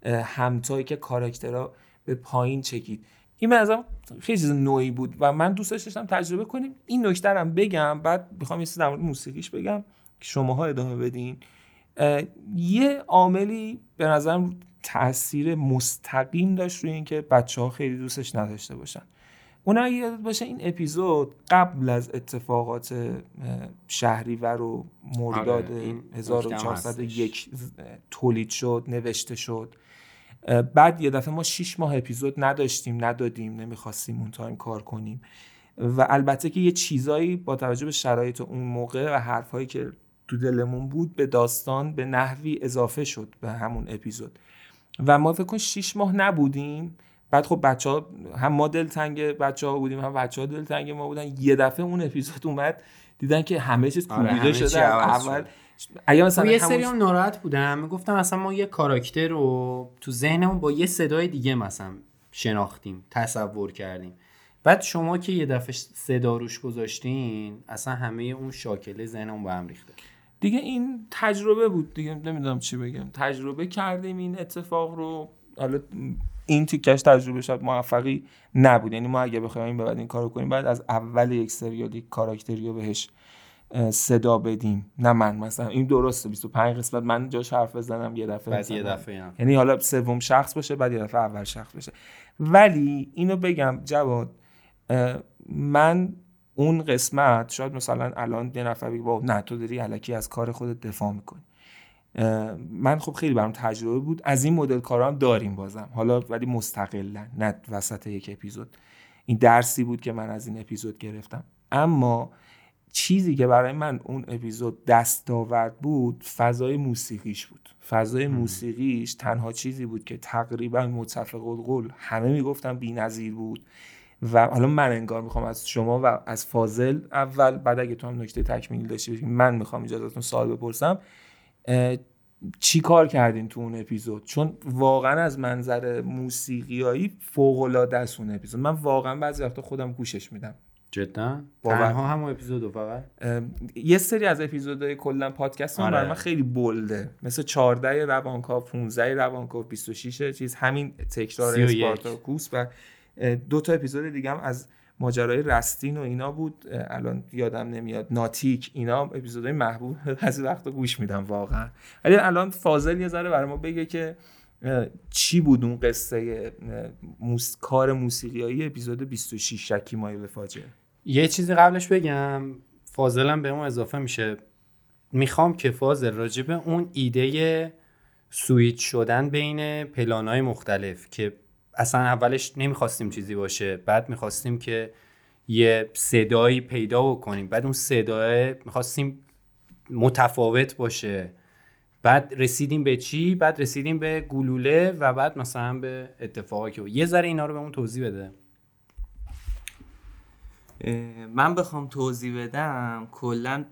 همتایی که کاراکترها به پایین چکید. این نظرم خیلی چیز نوعی بود و من دوست داشتم تجربه کنیم. این نکته هم بگم بعد می‌خوام یه در مورد موسیقیش بگم که شماها ادامه بدین. یه عاملی به نظرم تاثیر مستقیم داشت روی اینکه بچه ها خیلی دوستش نداشته باشن. اون اگه یادت باشه این اپیزود قبل از اتفاقات شهریور و مرداد آره 1401 تولید شد نوشته شد. بعد یه دفعه ما 6 ماه اپیزود نداشتیم ندادیم نمی‌خواستیم اون تایم کار کنیم. و البته که یه چیزایی با توجه به شرایط اون موقع و حرفهایی که تو دلمون بود به داستان به نحوی اضافه شد به همون اپیزود. و ما فکر کن 6 ماه نبودیم. بعد خب بچه ها هم ما دلتنگ بچه ها بودیم هم بچه ها دلتنگ ما بودن. یه دفعه اون اپیزود اومد دیدن که همه چیز آره، کوبیده شده. اول اگه مثلا خب، یه سری هم ناراحت بودم. گفتم مثلا ما یه کاراکتر رو تو ذهنمون با یه صدای دیگه مثلا شناختیم تصور کردیم. بعد شما که یه دفعه صدا روش گذاشتین اصلا همه اون شاکله ذهنمون با هم ریخته. دیگه این تجربه بود دیگه نمی‌دونم چی بگم. تجربه کردیم این اتفاق رو. حالا این تیکش تجربه شد موفقی نبود. یعنی ما اگه بخوایم این بعد این کارو کنیم بعد از اول یک سریال یک کاراکتری رو بهش صدا بدیم. نه من مثلا. این درسته 25 قسمت من جاش حرف بزنم یه دفعه بعد یه دفعه یعنی حالا سوم شخص باشه بعد یه دفعه اول شخص باشه. ولی اینو بگم جواد من اون قسمت شاید مثلا الان یه نفر بگه نه تو داری علکی از کار خودت دفاع می‌کنی. من خب خیلی برام تجربه بود. از این مدل کارا هم داریم بازم. حالا ولی مستقلا نه وسط یک اپیزود. این درسی بود که من از این اپیزود گرفتم. اما چیزی که برای من اون اپیزود دستاورد بود فضای موسیقیش بود. فضای موسیقیش تنها چیزی بود که تقریبا متفق القول همه می‌گفتن بی‌نظیر بود. و حالا من انگار می‌خوام از شما و از فاضل اول بعد اگه تو هم نکته تکمیلی داشتی من می‌خوام اجازهتون سوال بپرسم. چی کار کردین تو اون اپیزود؟ چون واقعا از منظر موسیقیایی فوق العاده است اون اپیزود. من واقعا بعضی وقتا خودم گوشش میدم. جدا؟ تنها همون اپیزود فقط؟ یه سری از اپیزودهای کلا پادکست هم آره. من خیلی بلده. مثل 14 روانکاو 15 روانکاو 26 چیز همین تکرار اسپارتاکوس و دو تا اپیزود دیگه هم از ماجرای رستین و اینا بود. الان یادم نمیاد. ناتیک اینا اپیزودهای محبوب. از وقتا گوش میدم واقعا. ولی الان فاضل یه ذره برای بگه که چی بود اون قصه موس... کار موسیقیایی اپیزود 26 شکی مایل فاجعه؟ یه چیزی قبلش بگم. فاضلم به اون اضافه میشه. می‌خوام که فاضل راجبه اون ایده سویت شدن بین پلانهای مختلف که اصلا اولش نمی‌خواستیم چیزی باشه بعد می‌خواستیم که یه صدایی پیدا بکنیم. بعد اون صدای می‌خواستیم متفاوت باشه. بعد رسیدیم به چی؟ بعد رسیدیم به گلوله و بعد مثلا به اتفاقی که یه ذره اینا رو به اون توضیح بده. من بخوام توضیح بدم کلا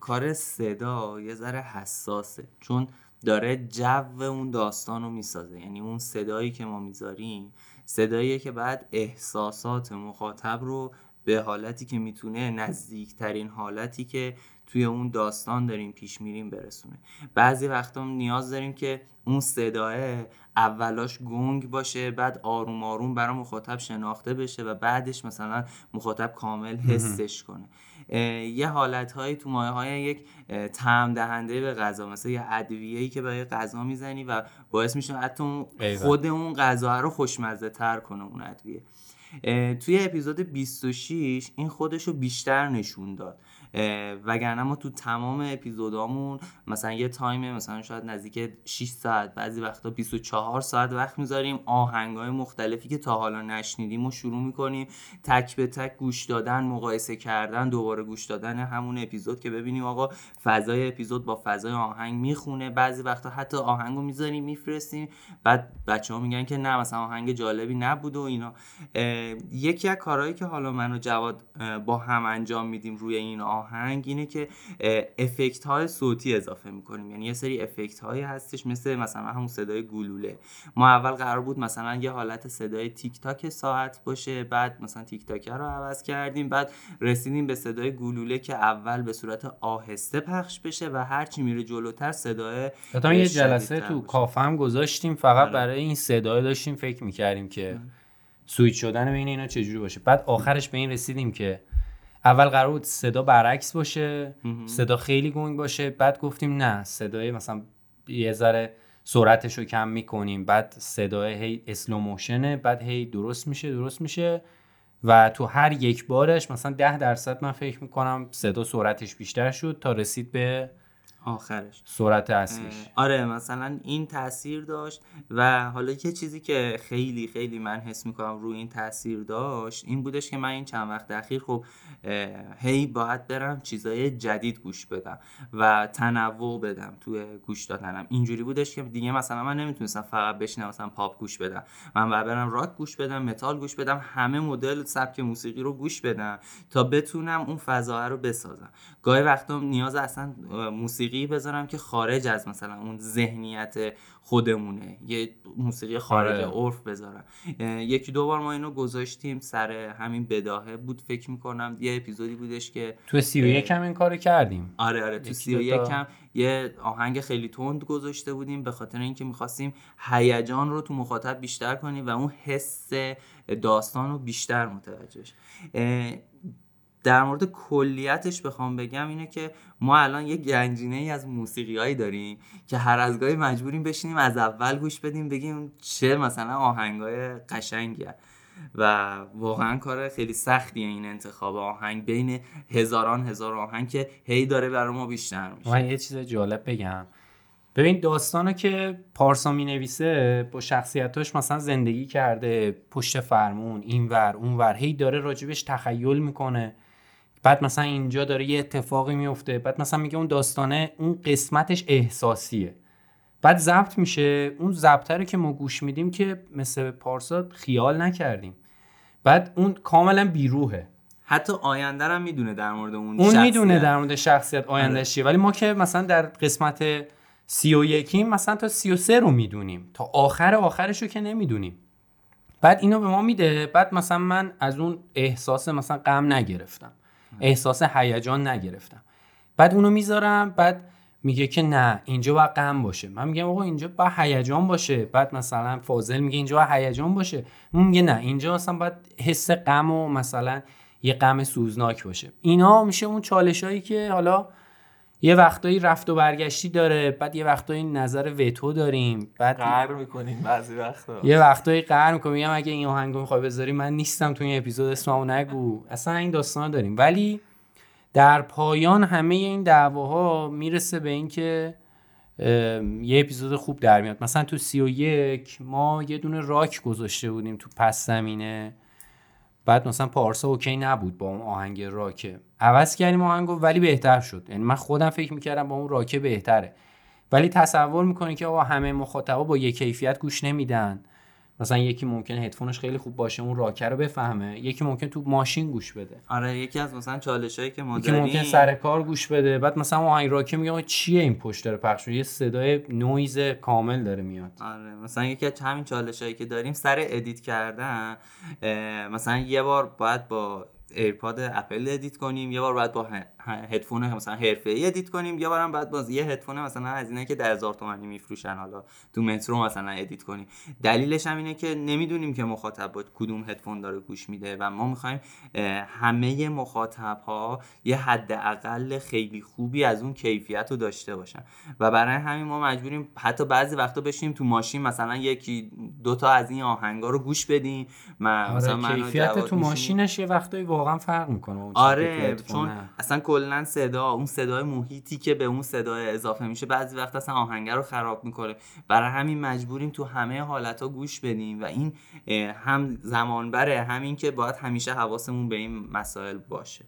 کار صدا یه ذره حساسه. چون داره جو اون داستان رو می‌سازه. یعنی اون صدایی که ما می‌ذاریم صداییه که بعد احساسات مخاطب رو به حالتی که می‌تونه نزدیکترین حالتی که توی اون داستان داریم پیش میریم برسونه. بعضی وقتا نیاز داریم که اون صداه اولاش گنگ باشه بعد آروم آروم برای مخاطب شناخته بشه و بعدش مثلا مخاطب کامل حسش کنه. یه حالت هایی تو مایه های یک تعم دهنده به غذا مثلا یه ادویه‌ای که برای غذا می‌زنی و باعث میشه حتی خود اون غذا رو خوشمزه تر کنه اون ادویه. توی اپیزود 26 این خودش رو بیشتر نشون داد. وگرنه ما تو تمام اپیزودامون مثلا یه تایم مثلا شاید نزدیک 6 ساعت بعضی وقتا 24 ساعت وقت می‌ذاریم. آهنگای مختلفی که تا حالا نشنیدیم و شروع می‌کنیم. تک به تک گوش دادن مقایسه کردن دوباره گوش دادن همون اپیزود که ببینیم آقا فضای اپیزود با فضای آهنگ می‌خونه. بعضی وقتا حتی آهنگو می‌ذاریم میفرستیم. بعد بچه ها میگن که نه مثلا آهنگ جالبی نبود و اینا. یکی از کارهایی که حالا من و جواد با هم انجام میدیم روی این آهنگ اینه که افکت های صوتی اضافه می‌کنیم. یعنی یه سری افکت هایی هستش مثل مثلا همون صدای گلوله. ما اول قرار بود مثلا یه حالت صدای تیک تاک ساعت باشه بعد مثلا تیک تاک رو عوض کردیم بعد رسیدیم به صدای گلوله که اول به صورت آهسته پخش بشه و هرچی میره جلوتر صدای یه جلسه تو کافه هم گذاشتیم فقط آره. برای این صدای داشتیم فکر می‌کردیم که سویچ شدن بین اینا چجوری باشه. بعد آخرش به این رسیدیم که اول قرار بود صدا برعکس باشه صدا خیلی گنگ باشه بعد گفتیم نه صدای مثلا یه ذره سرعتش رو کم می‌کنیم بعد صدای هی اسلو موشنه بعد هی درست میشه درست میشه و تو هر یک بارش مثلا ده درصد من فکر می‌کنم صدا سرعتش بیشتر شد تا رسید به آخرش. سرعت اصلیش. آره مثلا این تاثیر داشت و حالا یه چیزی که خیلی خیلی من حس می‌کنم روی این تاثیر داشت این بودش که من این چند وقت اخیر خب هی باید برم چیزای جدید گوش بدم و تنوع بدم توی گوش دادنم. اینجوری بودش که دیگه مثلا من نمی‌تونستم فقط بشینم مثلا پاپ گوش بدم. من باید برم راک گوش بدم متال گوش بدم همه مدل سبک موسیقی رو گوش بدم تا بتونم اون فضا رو بسازم. گاهی وقتا نیاز اصلا موسیقی موسیقی بذارم که خارج از مثلا اون ذهنیت خودمونه. یه موسیقی خارج آره. عرف بذارم. یکی دو بار ما اینو گذاشتیم سر همین بداهه. بود فکر می‌کنم یه اپیزودی بودش که تو سی و یکم این کارو کردیم. آره آره تو سی و یکم یه آهنگ خیلی تند گذاشته بودیم به خاطر اینکه می‌خواستیم هیجان رو تو مخاطب بیشتر کنیم و اون حس داستان رو بیشتر متوجهش در مورد کلیتش بخوام بگم اینه که ما الان یه گنجینه ای از موسیقی هایی داریم که هر از گاهی مجبوریم بشینیم از اول گوش بدیم بگیم چه مثلا آهنگای قشنگی و واقعا کار خیلی سختیه این انتخاب آهنگ بین هزاران هزار آهنگ که هی داره برای ما بیشتر میشه. من یه چیز جالب بگم. ببین داستانو که پارسا می نویسه با شخصیتاش مثلا زندگی کرده پشت فرمون اینور اونور هی داره راجبش تخیل می‌کنه. بعد مثلا اینجا داره یه اتفاقی میفته بعد مثلا میگه اون داستانه اون قسمتش احساسیه. بعد ضبط میشه اون ضبطه که ما گوش میدیم که مثل پارسا خیال نکردیم. بعد اون کاملا بیروهه حتی آینده هم می‌دونه در مورد اون اون می‌دونه در مورد شخصیت آینده چیه. ولی ما که مثلا در قسمت سی و یکیم مثلا تا سی و سه رو می‌دونیم. تا آخر آخرش رو که نمی‌دونیم. بعد اینو به ما میده. بعد مثلا من از اون احساس مثلا غم نگرفتم. احساس هیجان نگرفتم. بعد اونو می‌ذارم بعد میگه که نه اینجا باید غم باشه. من میگم آقا اینجا باید هیجان باشه. بعد مثلا فاضل میگه اینجا باید هیجان باشه. اون میگه نه اینجا مثلا باید حس غم و مثلا یه غم سوزناک باشه. اینا میشه اون چالش هایی که حالا یه وقتایی رفت و برگشتی داره بعد یه وقتایی نظر وتو داریم بعد قهر می‌کنیم بعضی وقتا. یه وقتایی قهر می‌کنیم. میگم اگه این آهنگو می‌خوای بذاری من نیستم تو این اپیزود اسممو نگو. اصلا این داستانا داریم. ولی در پایان همه این دعواها می‌رسه به اینکه یه اپیزود خوب در میاد. مثلا تو سی و یک ما یه دونه راک گذاشته بودیم تو پس زمینه. بعد مثلا پارسا اوکی نبود با اون آهنگ راکه عوض کردیم آهنگو ولی بهتر شد. یعنی من خودم فکر می‌کردم با اون راکه بهتره. ولی تصور می‌کنی که آقا همه مخاطبا با یه کیفیت گوش نمیدن. مثلا یکی ممکنه هدفونش خیلی خوب باشه اون راکر رو بفهمه. یکی ممکن تو ماشین گوش بده. آره یکی از مثلا چالشایی که ما یکی ممکن سر کار گوش بده. بعد مثلا آهنگ راک میگه چیه این پشت داره پخش یه صدای نویز کامل داره میاد. آره مثلا یکی از همین چالشایی که داریم سر ادیت کردن مثلا یه بار باید با ایرپاد اپل ادیت کنیم یه بار باید با هدفون مثلا حرفه ای ادیت کنیم یه بارم بعد باز یه هدفون مثلا از اینه که در هزار تومانی میفروشن حالا تو مترو مثلا ادیت کنیم. دلیلش هم اینه که نمی‌دونیم که مخاطب با کدوم هدفون داره گوش میده و ما می‌خوایم همه مخاطب ها یه حد اقل خیلی خوبی از اون کیفیت رو داشته باشن. و برای همین ما مجبوریم حتی بعضی وقتا بشیم تو ماشین مثلا یکی دوتا از این آهنگا رو گوش بدیم. آره مثلا کیفیت تو ماشینش یه وقتایی واقعا فرق می‌کنه. آره چون اصلا کلا صدا اون صدای محیطی که به اون صدای اضافه میشه بعضی وقت اصلا آهنگر رو خراب می‌کنه. برای همین مجبوریم تو همه حالت ها گوش بدیم و این هم زمان بره همین که باید همیشه حواسمون به این مسائل باشه.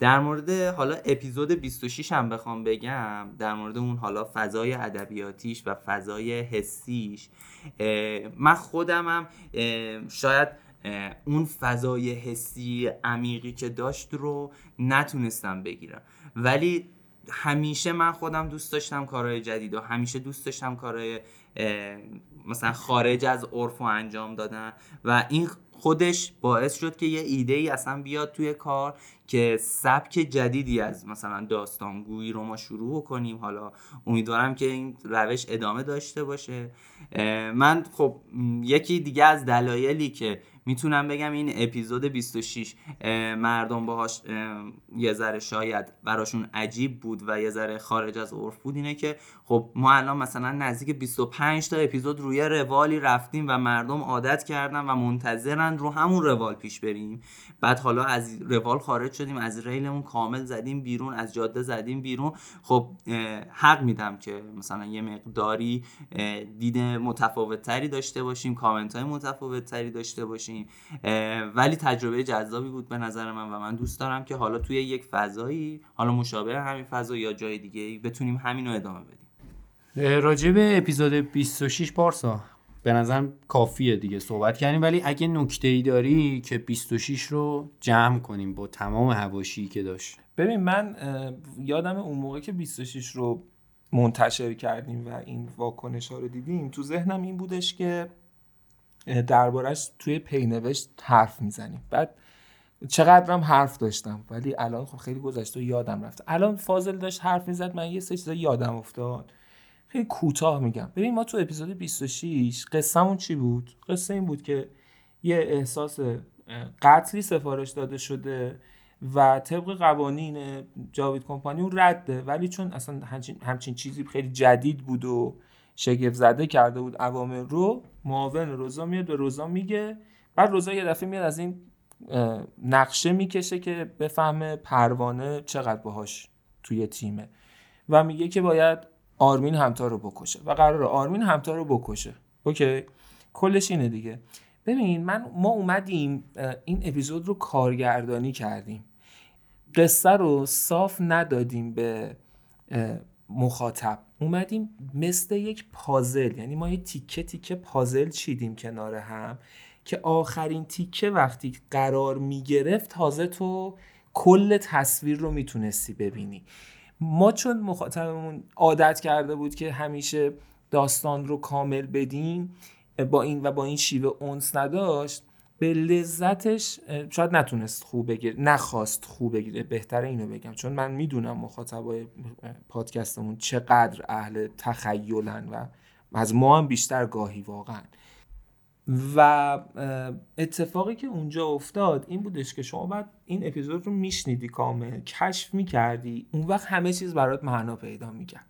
در مورد حالا اپیزود 26 هم بخوام بگم در مورد اون حالا فضای ادبیاتیش و فضای حسیش من خودمم شاید اون فضای حسی عمیقی که داشت رو نتونستم بگیرم. ولی همیشه من خودم دوست داشتم کارهای جدید و همیشه دوست داشتم کارهای مثلا خارج از عرف و انجام دادن. و این خودش باعث شد که یه ایده ای اصلا بیاد توی کار که سبک جدیدی از مثلا داستانگویی رو ما شروع کنیم حالا امیدوارم که این روش ادامه داشته باشه. من خب یکی دیگه از دلایلی که می‌تونم بگم این اپیزود 26 مردم باهاش یه ذره شاید براشون عجیب بود و یه ذره خارج از عرف بود. اینه که خب ما الان مثلا نزدیک 25 تا اپیزود روی روالی رفتیم و مردم عادت کردن و منتظرن رو همون روال پیش بریم. بعد حالا از روال خارج شدیم از ریلمون کامل زدیم بیرون از جاده زدیم بیرون. خب حق میدم که مثلا یه مقداری دید متفاوت تری داشته باشیم کامنت های متفاوت تری داشته باشیم. ولی تجربه جذابی بود به نظر من و من دوست دارم که حالا توی یک فضایی حالا مشابه همین فضا یا جای دیگه بتونیم همین رو ادامه بدیم. راجع به اپیزود 26 پارسا به نظرم کافیه دیگه صحبت کردیم ولی اگه نکته ای داری که 26 رو جمع کنیم با تمام هواشی که داشت. ببین من یادم اون موقع که 26 رو منتشر کردیم و این واکنش ها رو دیدیم تو ذهنم این بودش که دربارش توی پینوشت حرف می‌زنیم. بعد چقدرم حرف داشتم ولی الان خب خیلی گذشته و یادم رفته الان فاضل داشت حرف می‌زد من یه سه چیزا یادم افتاد. خیلی کوتاه میگم. ببین ما تو اپیزود 26 قصهمون چی بود؟ قصه این بود که یه احساس قتلی سفارش داده شده و طبق قوانین جاوید کمپانی اون رده. ولی چون اصلا همچین, همچین چیزی خیلی جدید بود و شگفت زده کرده بود عوامل رو معاون روزا میاد به روزا میگه. بعد روزا یه دفعه میاد از این نقشه می‌کشه که بفهمه پروانه چقدر باهاش توی تیمه. و میگه که باید آرمین همتا رو بکشه. و قرار آرمین همتا رو بکشه. اوکی؟ کلش اینه دیگه. ببین من ما اومدیم این اپیزود رو کارگردانی کردیم. قصه رو صاف ندادیم به مخاطب. اومدیم مثل یک پازل یعنی ما یه تیکه تیکه پازل چیدیم کنار هم که آخرین تیکه وقتی قرار می‌گرفت تازه تو کل تصویر رو می‌تونستی ببینی. ما چون مخاطبمون عادت کرده بود که همیشه داستان رو کامل بدیم با این و با این شیوه اونس نداشت به لذتش شاید نتونست خوب بگیره نخواست خوب بگیره. بهتره اینو بگم. چون من می‌دونم مخاطبای پادکستمون چقدر اهل تخیلن و از ما هم بیشتر گاهی واقعا. و اتفاقی که اونجا افتاد این بودش که شما بعد این اپیزود رو میشنیدی کامل کشف می‌کردی اون وقت همه چیز برات معنا پیدا می‌کرد.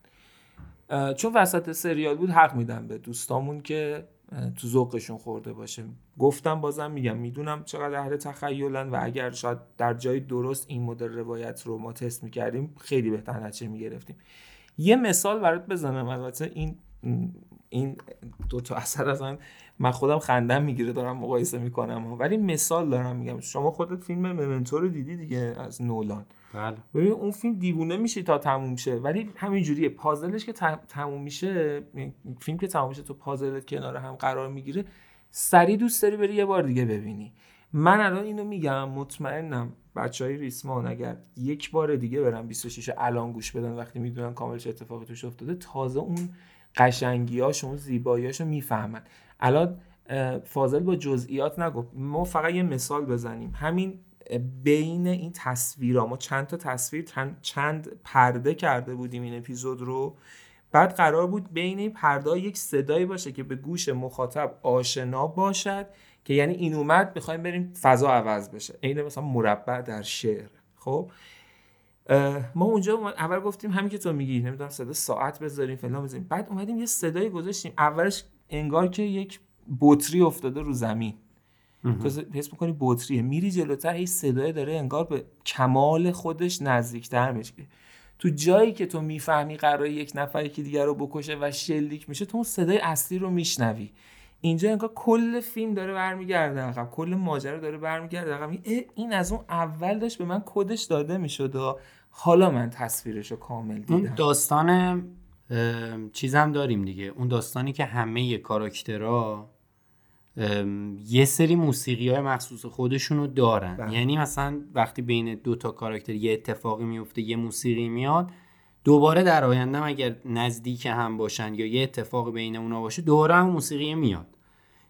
چون وسط سریال بود حق میدم به دوستامون که تو ذوقشون خورده باشه. گفتم بازم میگم می‌دونم چقدر اهل تخیلن و اگر شاید در جای درست این مدل روایت رو ما تست می‌کردیم خیلی بهتر نتیجه می‌گرفتیم. یه مثال برات بزنم البته این این دو تا اثر از من خودم خندم می‌گیره دارم مقایسه می‌کنم ولی مثال دارم میگم. شما خودت فیلم ممنتو رو دیدی دیگه از نولان. بله. ببین اون فیلم دیوونه میشه تا تموم شه. ولی همین جوریه پازلش که تموم میشه فیلم که تموم میشه تو پازلت کنار هم قرار می‌گیره. سری دوست داری بری یه بار دیگه ببینی. من الان اینو میگم مطمئنم بچه های ریسمان اگر یک بار دیگه برن 26 الان گوش بدن وقتی می‌دونن کامل چه اتفاقی توش افتاده تازه اون قشنگیاش اون زیباییاشو می‌فهمن. الان فاضل با جزئیات نگفت ما فقط یه مثال بزنیم. همین بین این تصویرها ما چند تا تصویر چند پرده کرده بودیم این اپیزود رو. بعد قرار بود بین این پرده یک صدایی باشه که به گوش مخاطب آشنا باشد که یعنی این اومد می‌خوایم بریم فضا عوض بشه. عین مثلا مربع در شعر. خب؟ ما اونجا اول گفتیم همین که تو میگی نمی‌دونم صدا ساعت بذاریم فلان بذاریم. بعد اومدیم یه صدایی گذاشتیم. اولش انگار که یک بطری افتاده رو زمین. تو حس می‌کنی بطریه. میری جلوتر هی صدای داره انگار به کمال خودش نزدیکتر میشه. تو جایی که تو می‌فهمی قرار یک نفر که دیگر رو بکشه و شلیک میشه تو اون صدای اصلی رو میشنوی. اینجا انگار کل فیلم داره برمیگرده عقب. کل ماجرا داره برمیگرده عقب. این از اون اول داشت به من کدش داده می‌شد و حالا من تصویرش رو کامل دیدم. اون داستان چیزم داریم دیگه. اون داستانی که همه کاراکترها یه سری موسیقی های مخصوص خودشونو دارن. بله. یعنی مثلا وقتی بین دو تا کاراکتر یه اتفاقی میفته یه موسیقی میاد دوباره در آینده اگر نزدیک هم باشن یا یه اتفاق بین اونا باشه دوباره هم موسیقی میاد.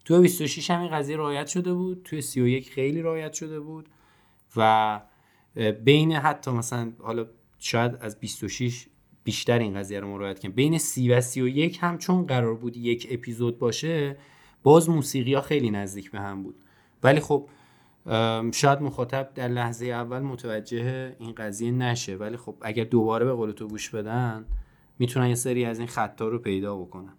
تو 26 هم این قضیه رعایت شده بود. توی 31 خیلی رعایت شده بود. و بین حتی مثلا حالا شاید از 26 بیشتر این قضیه رو مراعات کنیم. بین 30 و 31 هم چون قرار بود یک اپیزود باشه باز موسیقی ها خیلی نزدیک به هم بود. ولی خب شاید مخاطب در لحظه اول متوجه این قضیه نشه. ولی خب اگر دوباره به قول تو گوش بدن می‌تونن یه سری از این خطا رو پیدا بکنن.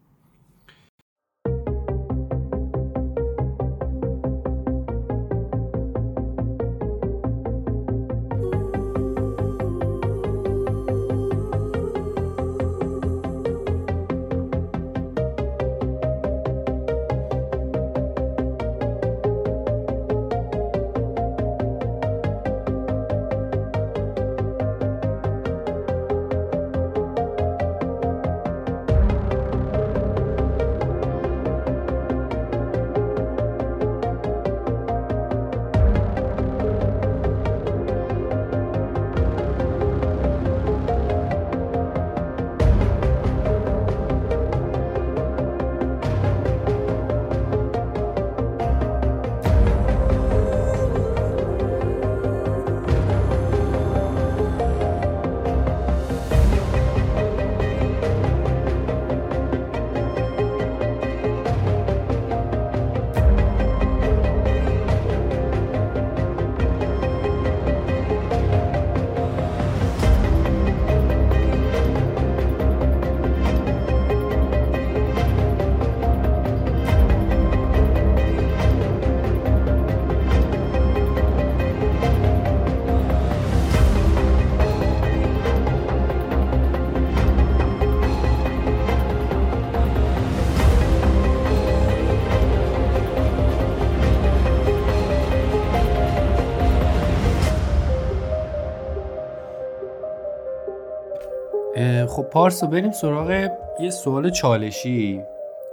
پارسا بریم سراغ یه سوال چالشی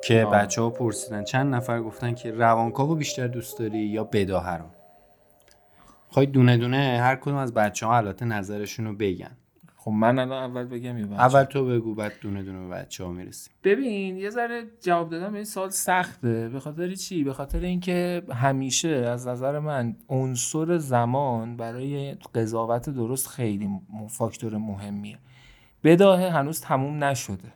که بچه ها پرسیدن. چند نفر گفتن که روانکاو بیشتر دوست داری یا بداهه رو؟ خواهی دونه دونه هر کدوم از بچه ها البته نظرشون رو بگن. خب من الان اول بگم یا اول تو بگو بعد دونه دونه به بچه ها می‌رسیم. ببین یه ذره جواب دادم به این سال سخته. به خاطر چی؟ به خاطر اینکه همیشه از نظر من عنصر زمان برای قضاوت درست خیلی فاکتور مهمیه. بداهه هنوز تموم نشده.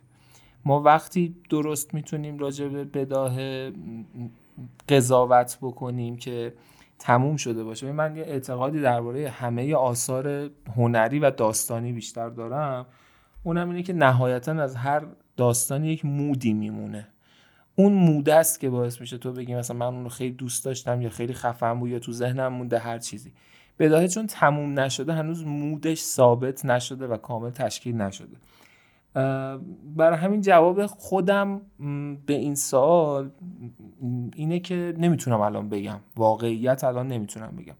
ما وقتی درست می‌تونیم راجع به بداهه قضاوت بکنیم که تموم شده باشه من یه اعتقادی درباره همه آثار هنری و داستانی بیشتر دارم. اونم اینه که نهایتا از هر داستانی یک مودی میمونه. اون موده است که باعث میشه تو بگی مثلا من اون رو خیلی دوست داشتم یا خیلی خفن بود یا تو ذهنم مونده هر چیزی. بداهه چون تموم نشده هنوز مودش ثابت نشده و کامل تشکیل نشده. برای همین جواب خودم به این سوال اینه که نمی‌تونم الان بگم. واقعیت الان نمی‌تونم بگم.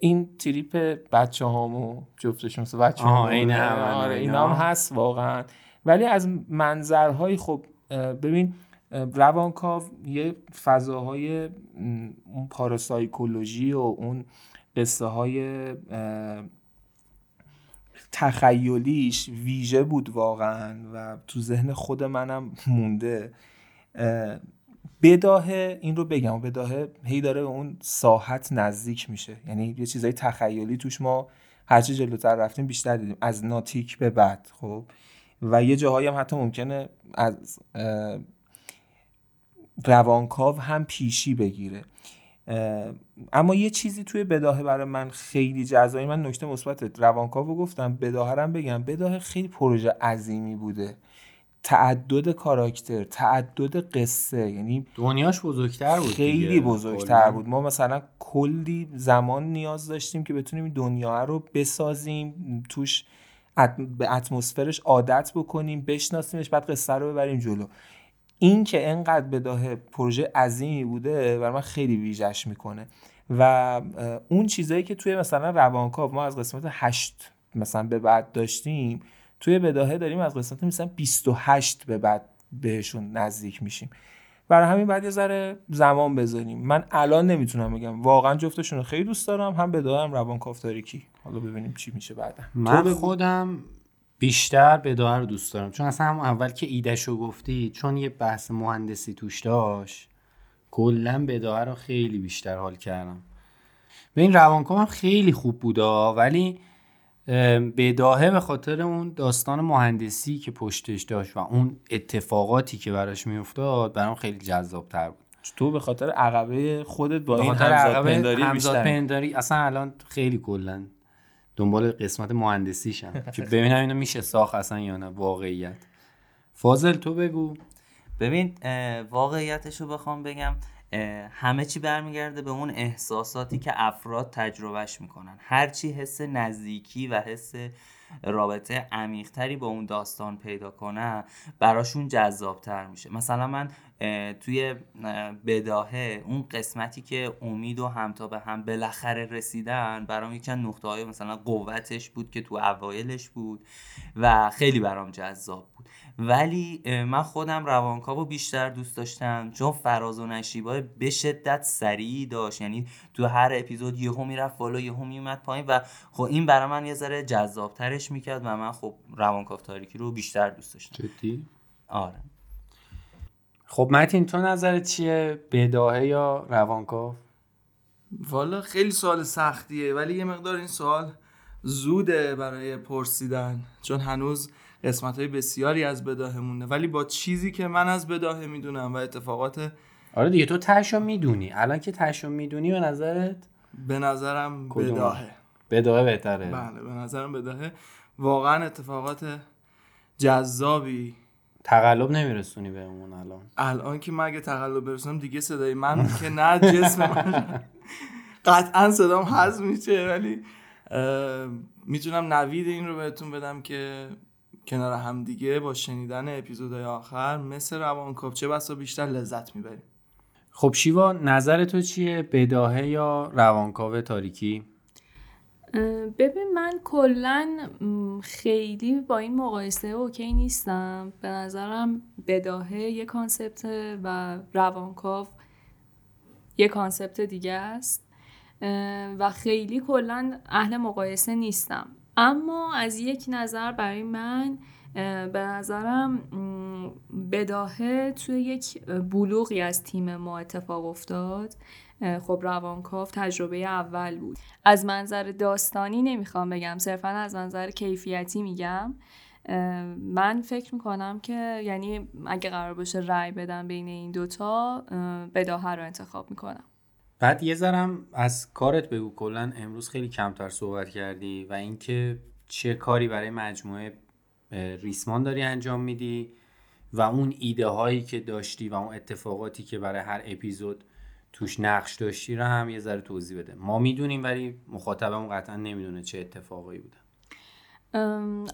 این تریپ بچه هامو جفتشون بچه هامو این هم آره این هم هست واقعا. ولی از منظرهای خب ببین روانکاو یه فضاهای اون پاراسایکولوژی و اون قصه های تخیلیش ویژه بود واقعا و تو ذهن خود منم مونده. بداهه این رو بگم بداهه هی داره اون ساحت نزدیک میشه. یعنی یه چیزای تخیلی توش ما هرچی جلوتر رفتیم بیشتر دیدیم. از ناتیک به بعد خب. و یه جاهایی هم حتی ممکنه از روانکاو هم پیشی بگیره. اما یه چیزی توی بداهه برای من خیلی جذابی من نکته مثبت روانکاو گفتم بداهه هم بگم. بداهه خیلی پروژه عظیمی بوده. تعدد کاراکتر تعدد قصه یعنی دنیاش بزرگتر بود خیلی بزرگتر بود. ما مثلا کلی زمان نیاز داشتیم که بتونیم دنیا رو بسازیم توش به اتمسفرش عادت بکنیم بشناسیمش بعد قصه رو ببریم جلو. این که انقدر بداه پروژه عظیمی بوده برای من خیلی ویژش می‌کنه. و اون چیزایی که توی مثلا روانکاو ما از قسمت 8 مثلا به بعد داشتیم توی بداهه داریم از قسمت مثلا 28 به بعد بهشون نزدیک میشیم. برای همین بعد یه ذره زمان بذاریم. من الان نمی‌تونم بگم. واقعا جفتشون رو خیلی دوست دارم هم بداهه هم روانکاو تاریکی. حالا ببینیم چی میشه بعدا. من خودم بیشتر بداهه رو دوست دارم. چون اصلا همون اول که ایدهشو گفتی چون یه بحث مهندسی توش داشت کلا بداهه رو خیلی بیشتر حال کردم. به این روانکاو هم خیلی خوب بوده ولی بداهه به خاطر اون داستان مهندسی که پشتش داشت و اون اتفاقاتی که براش میافتاد برام خیلی جذاب تر بود. تو به خاطر عقبه خودت با این همزاد پنداری همزاد پنداری اصلا الان خیلی کلا دنبال قسمت مهندسیشم. که ببینم اینو میشه ساخت اصلا یا نه واقعیت. فاضل تو بگو. ببین واقعیتش رو بخوام بگم همه چی برمیگرده به اون احساساتی که افراد تجربهش می‌کنن. هرچی حس نزدیکی و حس رابطه عمیقتری با اون داستان پیدا کنه براشون جذابتر میشه. مثلا من توی بداهه اون قسمتی که امید و همتا به هم بالاخره رسیدن برام یکن نقطه های مثلا قوتش بود که تو اوایلش بود و خیلی برام جذاب بود. ولی من خودم روانکاو بیشتر دوست داشتم چون فراز و نشیبای به شدت سریع داشت. یعنی تو هر اپیزود یهو می‌رفت بالا یهو میومد پایین و خب این برای من یه ذره جذابترش می‌کرد و من خب روانکاو تاریکی رو بیشتر دوست داشتم. جدی؟ آره. خب متین تو نظرت چیه؟ بداهه یا روانکاو؟ والا خیلی سوال سختیه ولی یه مقدار این سوال زوده برای پرسیدن چون هنوز قسمت های بسیاری از بداهه مونده. ولی با چیزی که من از بداهه می‌دونم و اتفاقات آره دیگه تو تشو می‌دونی. الان که تشو می‌دونی به نظرت؟ به نظرم بداهه. بداهه بهتره. بله به نظرم بداهه. واقعا اتفاقات جذابی تقلب نمیرسونی بهمون الان. الان که من اگه تقلب برسونم دیگه صدای من که نه جسم من. قطعا صدام حذف میشه ولی می‌تونم نوید این رو بهتون بدم که کنار هم دیگه با شنیدن اپیزودهای آخر مثل روانکاو چه بسا بیشتر لذت می‌بریم. خب شیوا نظر تو چیه؟ بداهه یا روانکاو تاریکی؟ ببین من کلا خیلی با این مقایسه اوکی نیستم. به نظرم بداهه یه concept و روانکاو یه concept دیگه است. و خیلی کلا اهل مقایسه نیستم. اما از یک نظر برای من به نظرم بداهه توی یک بلوغی از تیم ما اتفاق افتاد. خب روانکاو تجربه اول بود. از منظر داستانی نمی‌خوام بگم صرفا از منظر کیفیتی میگم. من فکر می‌کنم که یعنی اگه قرار باشه رأی بدم بین این دوتا بداهه رو انتخاب می‌کنم. بعد یه ذرم از کارت بگو کلا امروز خیلی کمتر صحبت کردی و اینکه چه کاری برای مجموعه ریسمان داری انجام میدی و اون ایده هایی که داشتی و اون اتفاقاتی که برای هر اپیزود توش نقش داشتی رو هم یه ذره توضیح بده. ما می‌دونیم ولی مخاطبمون قطعا نمی‌دونه چه اتفاقایی بوده.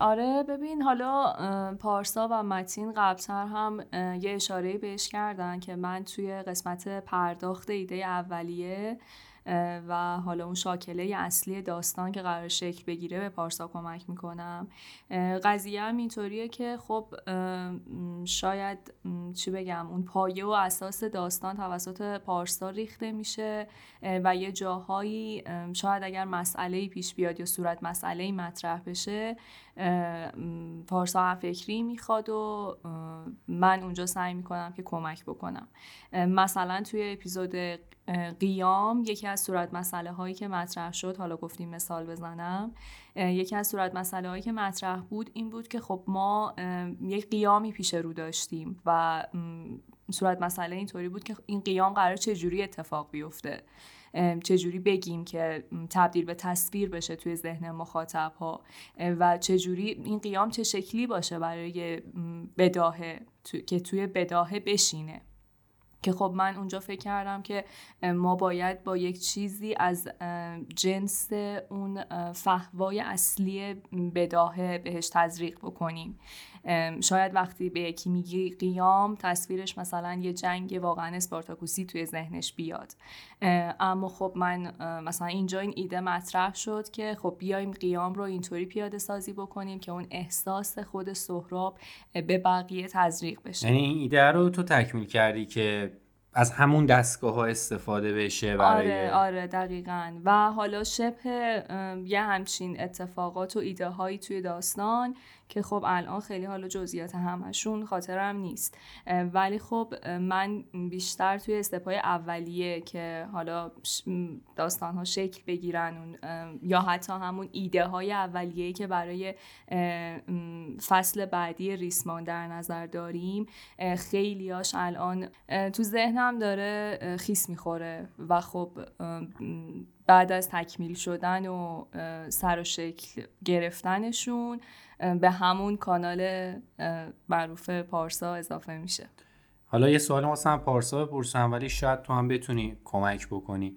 آره ببین حالا پارسا و متین قبلتر هم یه اشاره بهش کردن که من توی قسمت پرداخت ایده اولیه و حالا اون شاکله اصلی داستان که قرار شکل بگیره به پارسا کمک می‌کنم. قضیه هم اینطوریه که خب شاید چی بگم اون پایه و اساس داستان توسط پارسا ریخته میشه و یه جاهایی شاید اگر مسئله پیش بیاد یا صورت مسئله مطرح بشه پارسا فکری می‌خواد و من اونجا سعی می‌کنم که کمک بکنم. مثلا توی اپیزود قیام یکی از صورت مسئله هایی که مطرح شد حالا گفتیم مثال بزنم یکی از صورت مسئله هایی که مطرح بود این بود که خب ما یک قیامی پیش رو داشتیم و صورت مسئله اینطوری بود که این قیام قرار چجوری اتفاق بیفته. چجوری بگیم که تبدیل به تصویر بشه توی ذهن مخاطب ها و چجوری این قیام چه شکلی باشه برای بداهه که توی بداهه بشینه. که خب من اونجا فکر کردم که ما باید با یک چیزی از جنس اون فهوای اصلی بداهه بهش تزریق بکنیم. شاید وقتی به یکی میگی قیام تصویرش مثلا یه جنگ واقعا اسپارتاکوسی توی ذهنش بیاد. اما خب من مثلا اینجا این ایده مطرح شد که خب بیایم قیام رو اینطوری پیاده سازی بکنیم که اون احساس خود سهراب به بقیه تزریق بشه. یعنی این ایده رو تو تکمیل کردی که از همون دستگاه ها استفاده بشه برای آره آره دقیقا. و حالا شبه یه همچین اتفاقات و ایده هایی توی داستان که خب الان خیلی حالا جزئیات همشون خاطرم نیست. ولی خب من بیشتر توی استپای اولیه که حالا داستان ها شکل بگیرن یا حتی همون ایده های اولیه که برای فصل بعدی ریسمان در نظر داریم خیلیاش الان تو ذهنم داره خیس می‌خوره و خب بعد از تکمیل شدن و سر و شکل گرفتنشون به همون کانال معروف پارسا اضافه میشه. حالا یه سوال واسه پارسا بپرسم ولی شاید تو هم بتونی کمک بکنی.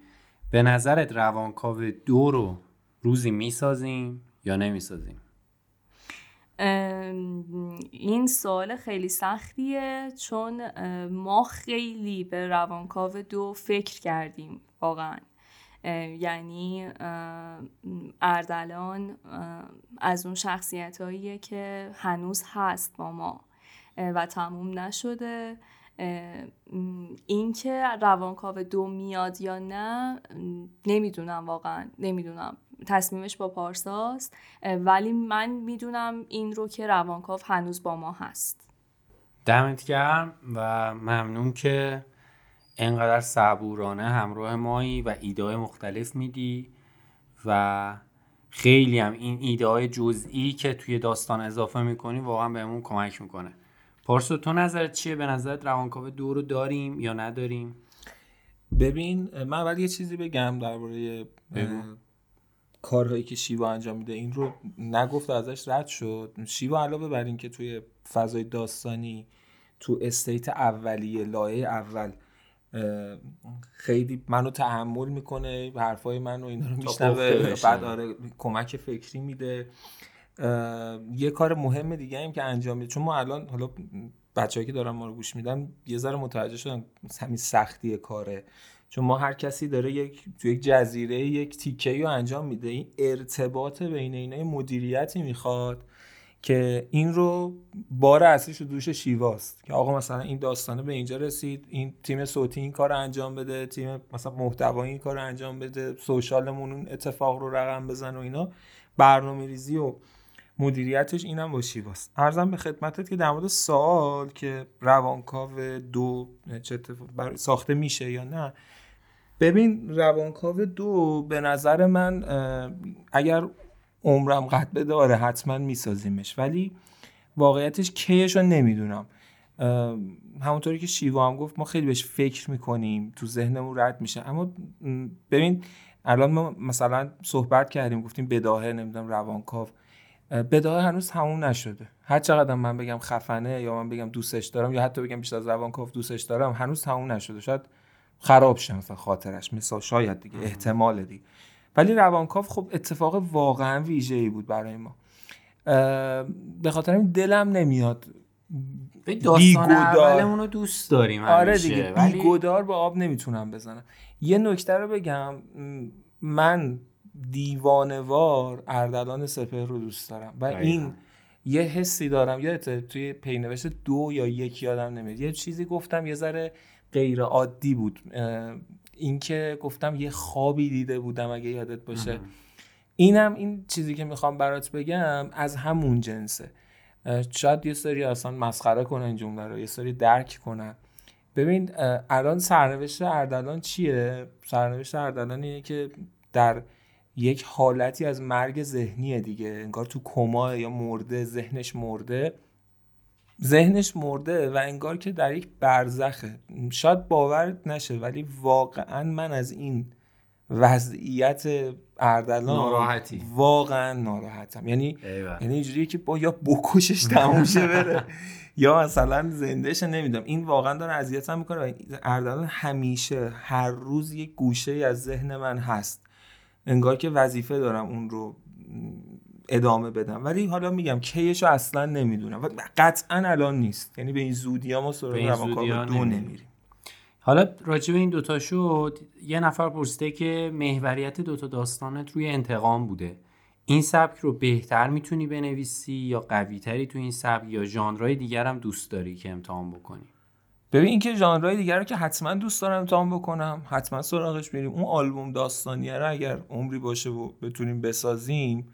به نظرت روانکاو دو رو روزی می‌سازیم یا نمی‌سازیم؟ این سوال خیلی سختیه چون ما خیلی به روانکاو دو فکر کردیم واقعا. یعنی اردلان از اون شخصیت هاییه که هنوز هست با ما و تموم نشده. اینکه روانکاو دو میاد یا نه نمی‌دونم واقعا نمی‌دونم. تصمیمش با پارساست ولی من می‌دونم این رو که روانکاو هنوز با ما هست. دمت گرم و ممنون که انقدر صبورانه همراه مایی و ایده مختلف میدی و خیلی هم این ایده های جزئی که توی داستان اضافه می‌کنی واقعا بهمون کمک می‌کنه. پارسو تو نظرت چیه؟ به نظرت روانکاو دو رو داریم یا نداریم؟ ببین من ولی یه چیزی بگم درباره کارهایی که شیوا انجام میده. این رو نگفت ازش رد شد. شیوا علاوه بر این که توی فضای داستانی تو استیت اولیه لایه اول خیلی منو تحمل می‌کنه حرفای منو اینا رو میشنوه بعد آره کمک فکری میده. یه کار مهم دیگه هم که انجام میده. چون ما الان حالا بچه‌ای که دارن ما رو گوش میدن یه ذره متوجه شدن همین سختی کاره. چون ما هر کسی داره یک تو یک جزیره یک تیکه رو انجام میده. این ارتباط بین اینا مدیریتی می‌خواد. که این رو بار اصلیش رو دوش شیواست. که آقا مثلا این داستانه به اینجا رسید این تیم صوتی این کار انجام بده تیم مثلا محتوایی این کار انجام بده سوشالمون اون اتفاق رو رقم بزن و اینا. برنامه ریزی و مدیریتش اینم با شیواست. ارزم به خدمتت که در مورد سوال که روانکاو دو چه ساخته میشه یا نه. ببین روانکاو دو به نظر من اگر عمرم قد داره حتما میسازیمش. ولی واقعیتش کیش رو نمی‌دونم همونطوری که شیوا هم گفت ما خیلی بهش فکر می‌کنیم تو ذهنمون رد میشه. اما ببین الان ما مثلا صحبت کردیم گفتیم بداهه نمی‌دونم روانکاو. بداهه هنوز تموم نشده. هر چقدر من بگم خفنه یا من بگم دوستش دارم یا حتی بگم بیشتر از روانکاو دوستش دارم هنوز تموم نشده. شاید خراب شه مثلا خاطرش. مثلا شاید دیگه احتمال دیگه. ولی روانکاو خب اتفاق واقعا ویژه ای بود برای ما. به خاطر این دلم نمیاد. داستان اولمون رو دوست داریم آره دیگه ولی... بیگودار با آب نمی‌تونم بزنم. یه نکته رو بگم. من دیوانوار اردلان سپهر رو دوست دارم و این یه حسی دارم. یادت توی پینوشت دو یا یک یادم نمیاد. یه چیزی گفتم یه ذره غیر عادی بود اینکه گفتم یه خوابی دیده بودم اگه یادت باشه. اینم این چیزی که می‌خوام برات بگم از همون جنسه. شاید یه سری اصلا مسخره کنن این جمله رو یه سری درک کنن. ببین الان سرنوشت اردلان چیه؟ سرنوشت اردلان اینه که در یک حالتی از مرگ ذهنیه دیگه. انگار تو کما یا مرده ذهنش مرده. ذهنش مرده و انگار که در یک برزخه. شاید باور نشه ولی واقعا من از این وضعیت اردلان ناراحتی. واقعا ناراحتم. یعنی یعنی اینجوریه که با یا بکشش تموم شه بره یا مثلا زندهش نمی‌دونم. این واقعا داره اذیتم می‌کنه اردلان همیشه هر روز یک گوشه از ذهن من هست. انگار که وظیفه دارم اون رو ادامه بدم. ولی حالا میگم کیش رو اصلا نمی‌دونم. و قطعا الان نیست. یعنی به این زودی ها ما سراغ روانکاو دو نمیریم. حالا راجع به این دوتا شد یه نفر پرسیده که محوریت دوتا داستانت روی انتقام بوده. این سبک رو بهتر می‌تونی بنویسی یا قویتری تو این سبک یا ژانرهای دیگر هم دوست داری که امتحان بکنی؟ ببین اینکه ژانرهای دیگر رو که حتما دوست دارم امتحان بکنم حتما سراغش بریم اون آلبوم داستانیه رو اگر عمری باشه و بتونیم بسازیم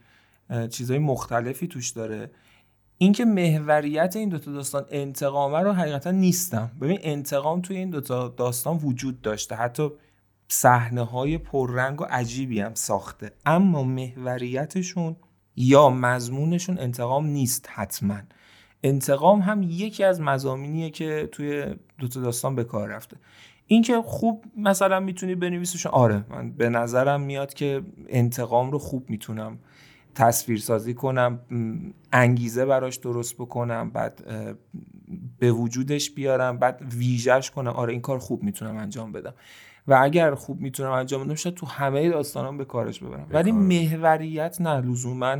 چیزهای مختلفی توش داره. اینکه محوریت این دوتا داستان انتقامه رو حقیقتا نیستم. ببین انتقام توی این دوتا داستان وجود داشته. حتی صحنه های پررنگ و عجیبی هم ساخته. اما محوریتشون یا مضمونشون انتقام نیست حتما. انتقام هم یکی از مزامینیه که توی دوتا داستان به کار رفته. اینکه خوب مثلا می‌تونی بنویسیشون آره من به نظرم میاد که انتقام رو خوب می‌تونم تصویر سازی کنم انگیزه براش درست بکنم بعد به وجودش بیارم بعد ویژش کنم. آره این کار خوب می‌تونم انجام بدم. و اگر خوب می‌تونم انجام بدم شاید تو همه داستانام به کارش ببرم. ولی محوریت نه لزوما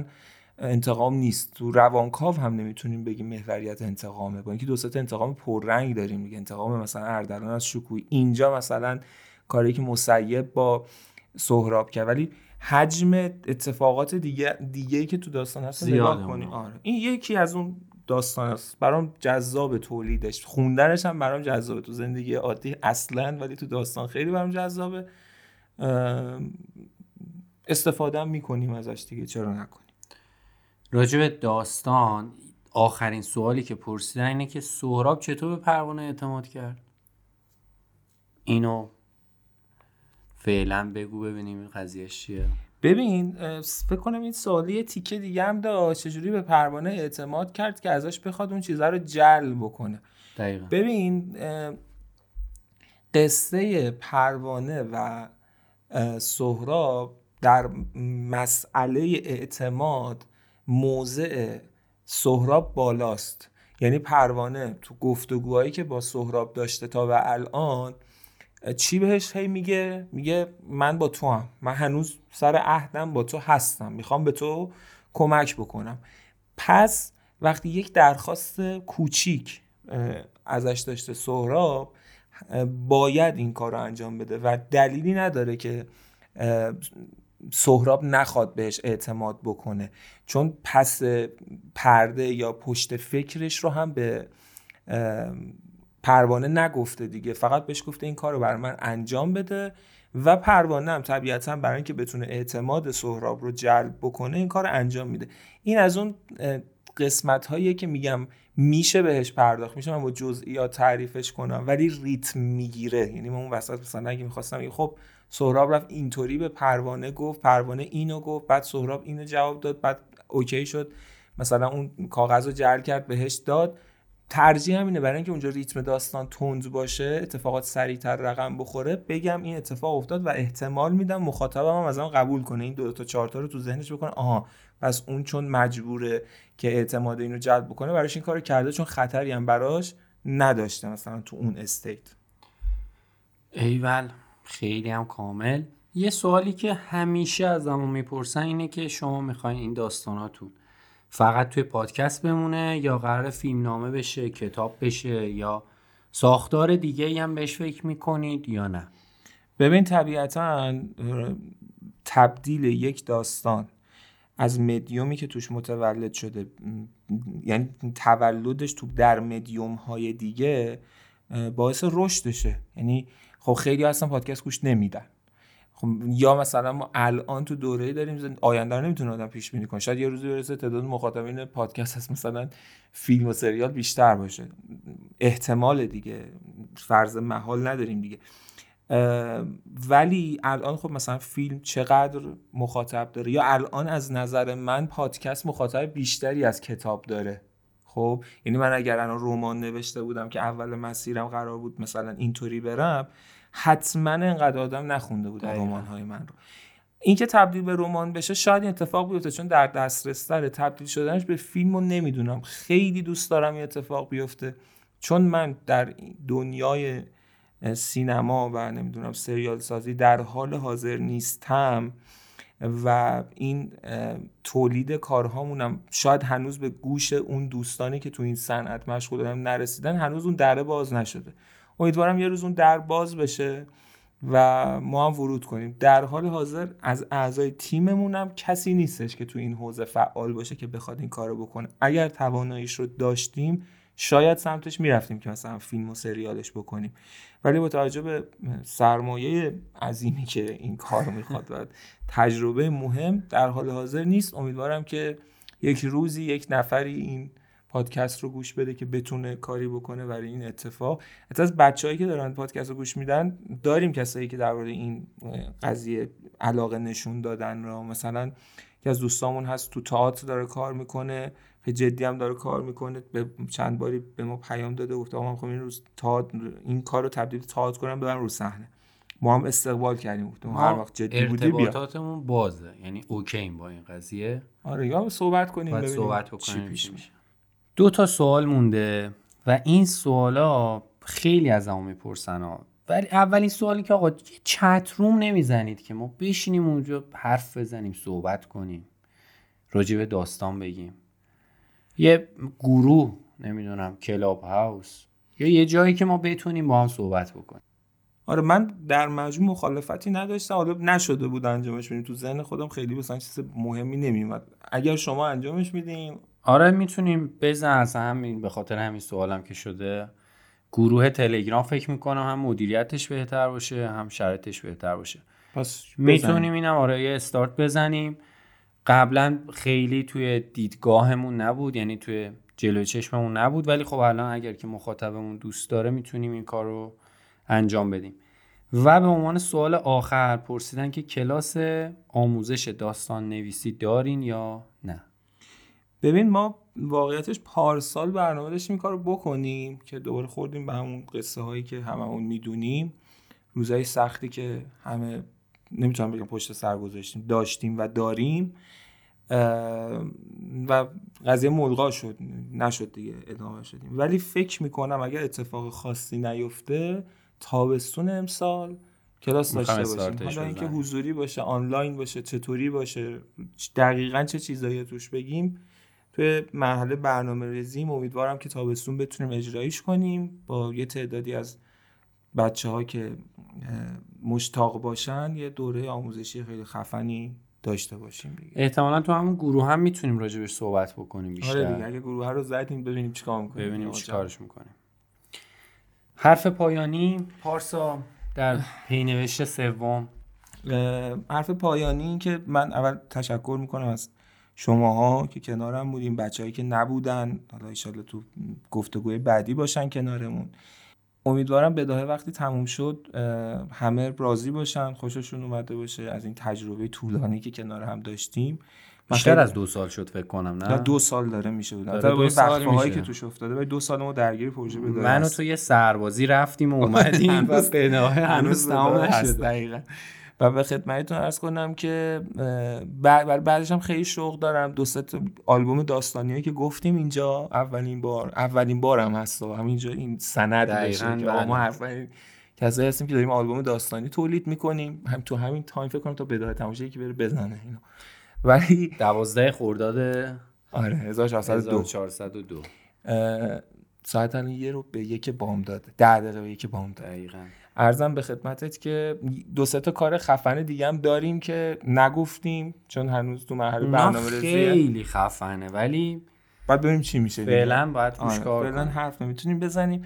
انتقام نیست. تو روانکاو هم نمی‌تونیم بگیم محوریت انتقامه. با اینکه دو انتقام پررنگ داریم دیگه. انتقام مثلا اردلان از شکوی اینجا مثلا کاری که مسیب با سهراب کرد. ولی حجم اتفاقات دیگه دیگه که تو داستان هست نگاه کنیم آره. این یکی از اون داستان است. برام جذاب تولیدش. خوندنش هم برام جذابه تو زندگی عادی اصلا ولی تو داستان خیلی برام جذابه. استفاده هم می‌کنیم ازش دیگه. چرا نکنیم؟ راجع داستان آخرین سوالی که پرسیدن اینه که سهراب چطور به پروانه اعتماد کرد؟ اینو فعلا بگو ببینیم این قضیه چیه. ببین فکر کنم این سوالی تیکه دیگه هم داشت. چجوری به پروانه اعتماد کرد که ازش بخواد اون چیزها رو جلب بکنه. دقیقا. ببین قصه پروانه و سهراب در مسئله اعتماد موضع سهراب بالاست. یعنی پروانه تو گفتگوهایی که با سهراب داشته تا به الان چی بهش هی میگه؟ میگه من با تو هم. من هنوز سر عهدم با تو هستم. می‌خوام به تو کمک بکنم. پس وقتی یک درخواست کوچیک ازش داشته سهراب باید این کار رو انجام بده و دلیلی نداره که سهراب نخواد بهش اعتماد بکنه. چون پس پرده یا پشت فکرش رو هم به پروانه نگفته دیگه. فقط بهش گفته این کار رو برای من انجام بده و پروانه هم طبیعتا برای اینکه بتونه اعتماد سهراب رو جلب بکنه این کار رو انجام میده. این از اون قسمت هایی که میگم میشه بهش پرداخت. میشه من با جزئیات تعریفش کنم ولی ریتم می‌گیره. یعنی من اون وسط مثلا اگه می‌خواستم خب سهراب رفت اینطوری به پروانه گفت پروانه اینو گفت بعد سهراب اینو جواب داد بعد okay شد. مثلا اون کاغذ رو جعل کرد بهش داد. ترجیح همینه برای اینکه اونجا ریتم داستان تند باشه اتفاقات سریعتر رقم بخوره بگم این اتفاق افتاد و احتمال میدم مخاطبم هم از اون قبول کنه. این دو تا چهار تا رو تو ذهنش بکنه. آها پس اون چون مجبوره که اعتماد اینو جلب بکنه براش این کارو کرده چون خطری هم براش نداشته مثلا تو اون state ایول خیلی هم کامل. یه سوالی که همیشه از می‌پرسن اینه که شما می‌خواین این داستاناتون فقط توی پادکست بمونه یا قرار فیلم نامه بشه کتاب بشه یا ساختار دیگه هم بهش فکر می‌کنید یا نه؟ ببین طبیعتا تبدیل یک داستان از مدیومی که توش متولد شده یعنی تولدش تو در مدیوم های دیگه باعث رشدشه. یعنی خب خیلی اصلا پادکست گوش نمیدن. خب یا مثلا ما الان تو دوره داریم آینده رو نمی‌تونه آدم پیش بینی کنه. شاید یه روزی برسه تعداد مخاطبین پادکست هست مثلا فیلم و سریال بیشتر باشه. احتمال دیگه. فرض محال نداریم دیگه. ولی الان خب مثلا فیلم چقدر مخاطب داره؟ یا الان از نظر من پادکست مخاطب بیشتری از کتاب داره. خب یعنی من اگر الان رمان نوشته بودم که اول مسیرم قرار بود مثلا اینطوری برم حتما انقدر آدم نخونده بود رمان های من رو. این که تبدیل به رمان بشه شاید این اتفاق بیفته چون در دسترس تر تبدیل شدنش به فیلم رو نمی‌دونم. خیلی دوست دارم این اتفاق بیفته. چون من در دنیای سینما و نمی‌دونم سریال سازی در حال حاضر نیستم و این تولید کارهامونم شاید هنوز به گوش اون دوستانی که تو این صنعت مشغول نرسیدن هنوز اون دره باز نشده. امیدوارم یه روز اون در باز بشه و ما هم ورود کنیم. در حال حاضر از اعضای تیممون کسی نیستش که تو این حوزه فعال باشه که بخواد این کارو بکنه. اگر تواناییش رو داشتیم شاید سمتش می‌رفتیم که مثلا فیلم و سریالش بکنیم. ولی با توجه به سرمایه عظیمی که این کار می‌خواد و تجربه مهم در حال حاضر نیست. امیدوارم که یک روزی یک نفری این پادکست رو گوش بده که بتونه کاری بکنه برای این اتفاق. حتی از بچههایی که دارن پادکست رو گوش میدن داریم کسایی که در مورد این قضیه علاقه نشون دادن را مثلا که از دوستامون هست تو تئاتر داره کار می‌کنه به جدی هم داره کار می‌کنه. به چند باری به ما پیام داده گفته آقا من این روز این کار رو تبدیل تئاتر کنم ببرم رو صحنه. ما هم استقبال کردیم گفتم هر وقت جدی بودی بیا. ارتباطاتمون بازه یعنی اوکی با این قضیه. آره یا صحبت کنیم ببینیم صحبت بکنیم چی پیش دو تا سوال مونده و این سوالا خیلی از همون می‌پرسن ها. ولی اولین سوالی که آقا چت روم نمی‌زنید که ما بشینیم اونجا حرف بزنیم صحبت کنیم راجع به داستان بگیم. یه گروه نمی‌دونم کلاب هاوس یا یه جایی که ما بتونیم با هم صحبت بکنیم. آره من در مجموع مخالفتی نداشتم. حالا نشده بود انجامش بدیم. تو ذهن خودم خیلی مثلا چیز مهمی نمیومد اگر شما انجامش میدیم آره می‌تونیم بزن. از همین به خاطر همین سوالم که شده گروه تلگرام فکر می‌کنم هم مدیریتش بهتر باشه هم شرطش بهتر باشه. پس می‌تونیم اینم آره یه استارت بزنیم. قبلا خیلی توی دیدگاهمون نبود یعنی توی جلوی چشممون نبود ولی خب الان اگر که مخاطبمون دوست داره می‌تونیم این کار رو انجام بدیم. و به عنوان سوال آخر پرسیدن که کلاس آموزش داستان نویسی دارین یا نه؟ ببین ما واقعیتش پارسال برنامه داشتیم این کار رو بکنیم که دوباره خوردیم به همون قصه هایی که هممون می‌دونیم. روزهای سختی که همه نمی‌تونم بگم پشت سر گذاشتیم داشتیم و داریم. و قضیه ملغا شد نشد دیگه ادامه شدیم. ولی فکر می‌کنم اگر اتفاق خاصی نیفته تابستون امسال کلاس داشته باشیم. حالا اینکه حضوری باشه آنلاین باشه چطوری باشه دقیقا چه چیزایی توش بگیم توی مرحله برنامه ریزیم امیدوارم که تابستون بتونیم اجرایش کنیم. با یه تعدادی از بچه ها که مشتاق باشن یه دوره آموزشی خیلی خفنی داشته باشیم دیگه. احتمالا تو همون گروه هم می‌تونیم راجبش صحبت بکنیم بیشتر. آره دیگه اگه گروه رو زدیم ببینیم چیکار می‌کنیم. ببینیم چیکارش می‌کنیم. حرف پایانی؟ پارسا. در پینوشت سوم. حرف پایانی این که من اول تشکر می‌کنم از شماها که کنارم بودیم بچههایی که نبودن حالا ایشالله تو گفتگوی بعدی باشن کنارمون. امیدوارم بداهه وقتی تموم شد همه راضی باشن خوششون اومده باشه از این تجربه طولانی که کنار هم داشتیم. بیشتر از دو سال شد فکر کنم نه؟ دو سال داره میشه. بود دو سال هایی که توش افتاده ولی دو سال ما درگیر پروژه بده من و تو یه سربازی رفتیم و اومدیم و هنوز تمام نشد. دقیقاً. و به خدمتتون ارز کنم که بعد بعدش هم خیلی شوق دارم. دو سه آلبوم داستانی که گفتیم اینجا اولین بار اولین بارم هست همینجا این سند بشه که ما بله. اولین کسایی هستیم که داریم آلبوم داستانی تولید می‌کنیم. هم تو همین تایم فکر کنم تا بدايه تماشایی که بره بزنه اینو. ولی 12 خرداد آره 1402 1402 ساعت الان یه رو به یک بام داده. ده دقیقه به یک بام داده. دقیقاً. ارزم به خدمتت که دو سه تا کار خفن دیگه هم داریم که نگفتیم چون هنوز تو مرحله برنامه خیلی خفنه ولی باید ببینیم چی میشه فعلا باید آره، کار فعلا حرف نمی‌تونیم بزنیم.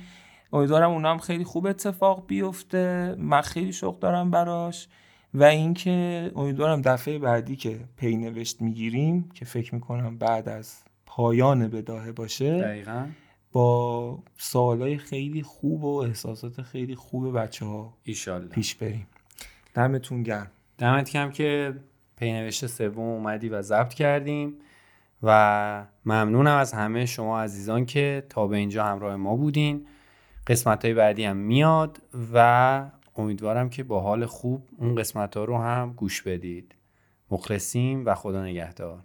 امیدوارم اونا هم خیلی خوب اتفاق بیفته. من خیلی شوق دارم براش. و اینکه امیدوارم دفعه بعدی که پی نوشت می‌گیریم که فکر می‌کنم بعد از پایان بداهه باشه دقیقا. با سوالای خیلی خوب و احساسات خیلی خوب بچه ها پیش بریم. دمتون گرم. دمت کم که پینوشت سوم اومدی و ضبط کردیم و ممنونم از همه شما عزیزان که تا به اینجا همراه ما بودین. قسمت های بعدی هم میاد و امیدوارم که با حال خوب اون قسمت ها رو هم گوش بدید. مخلصیم و خدا نگهدار.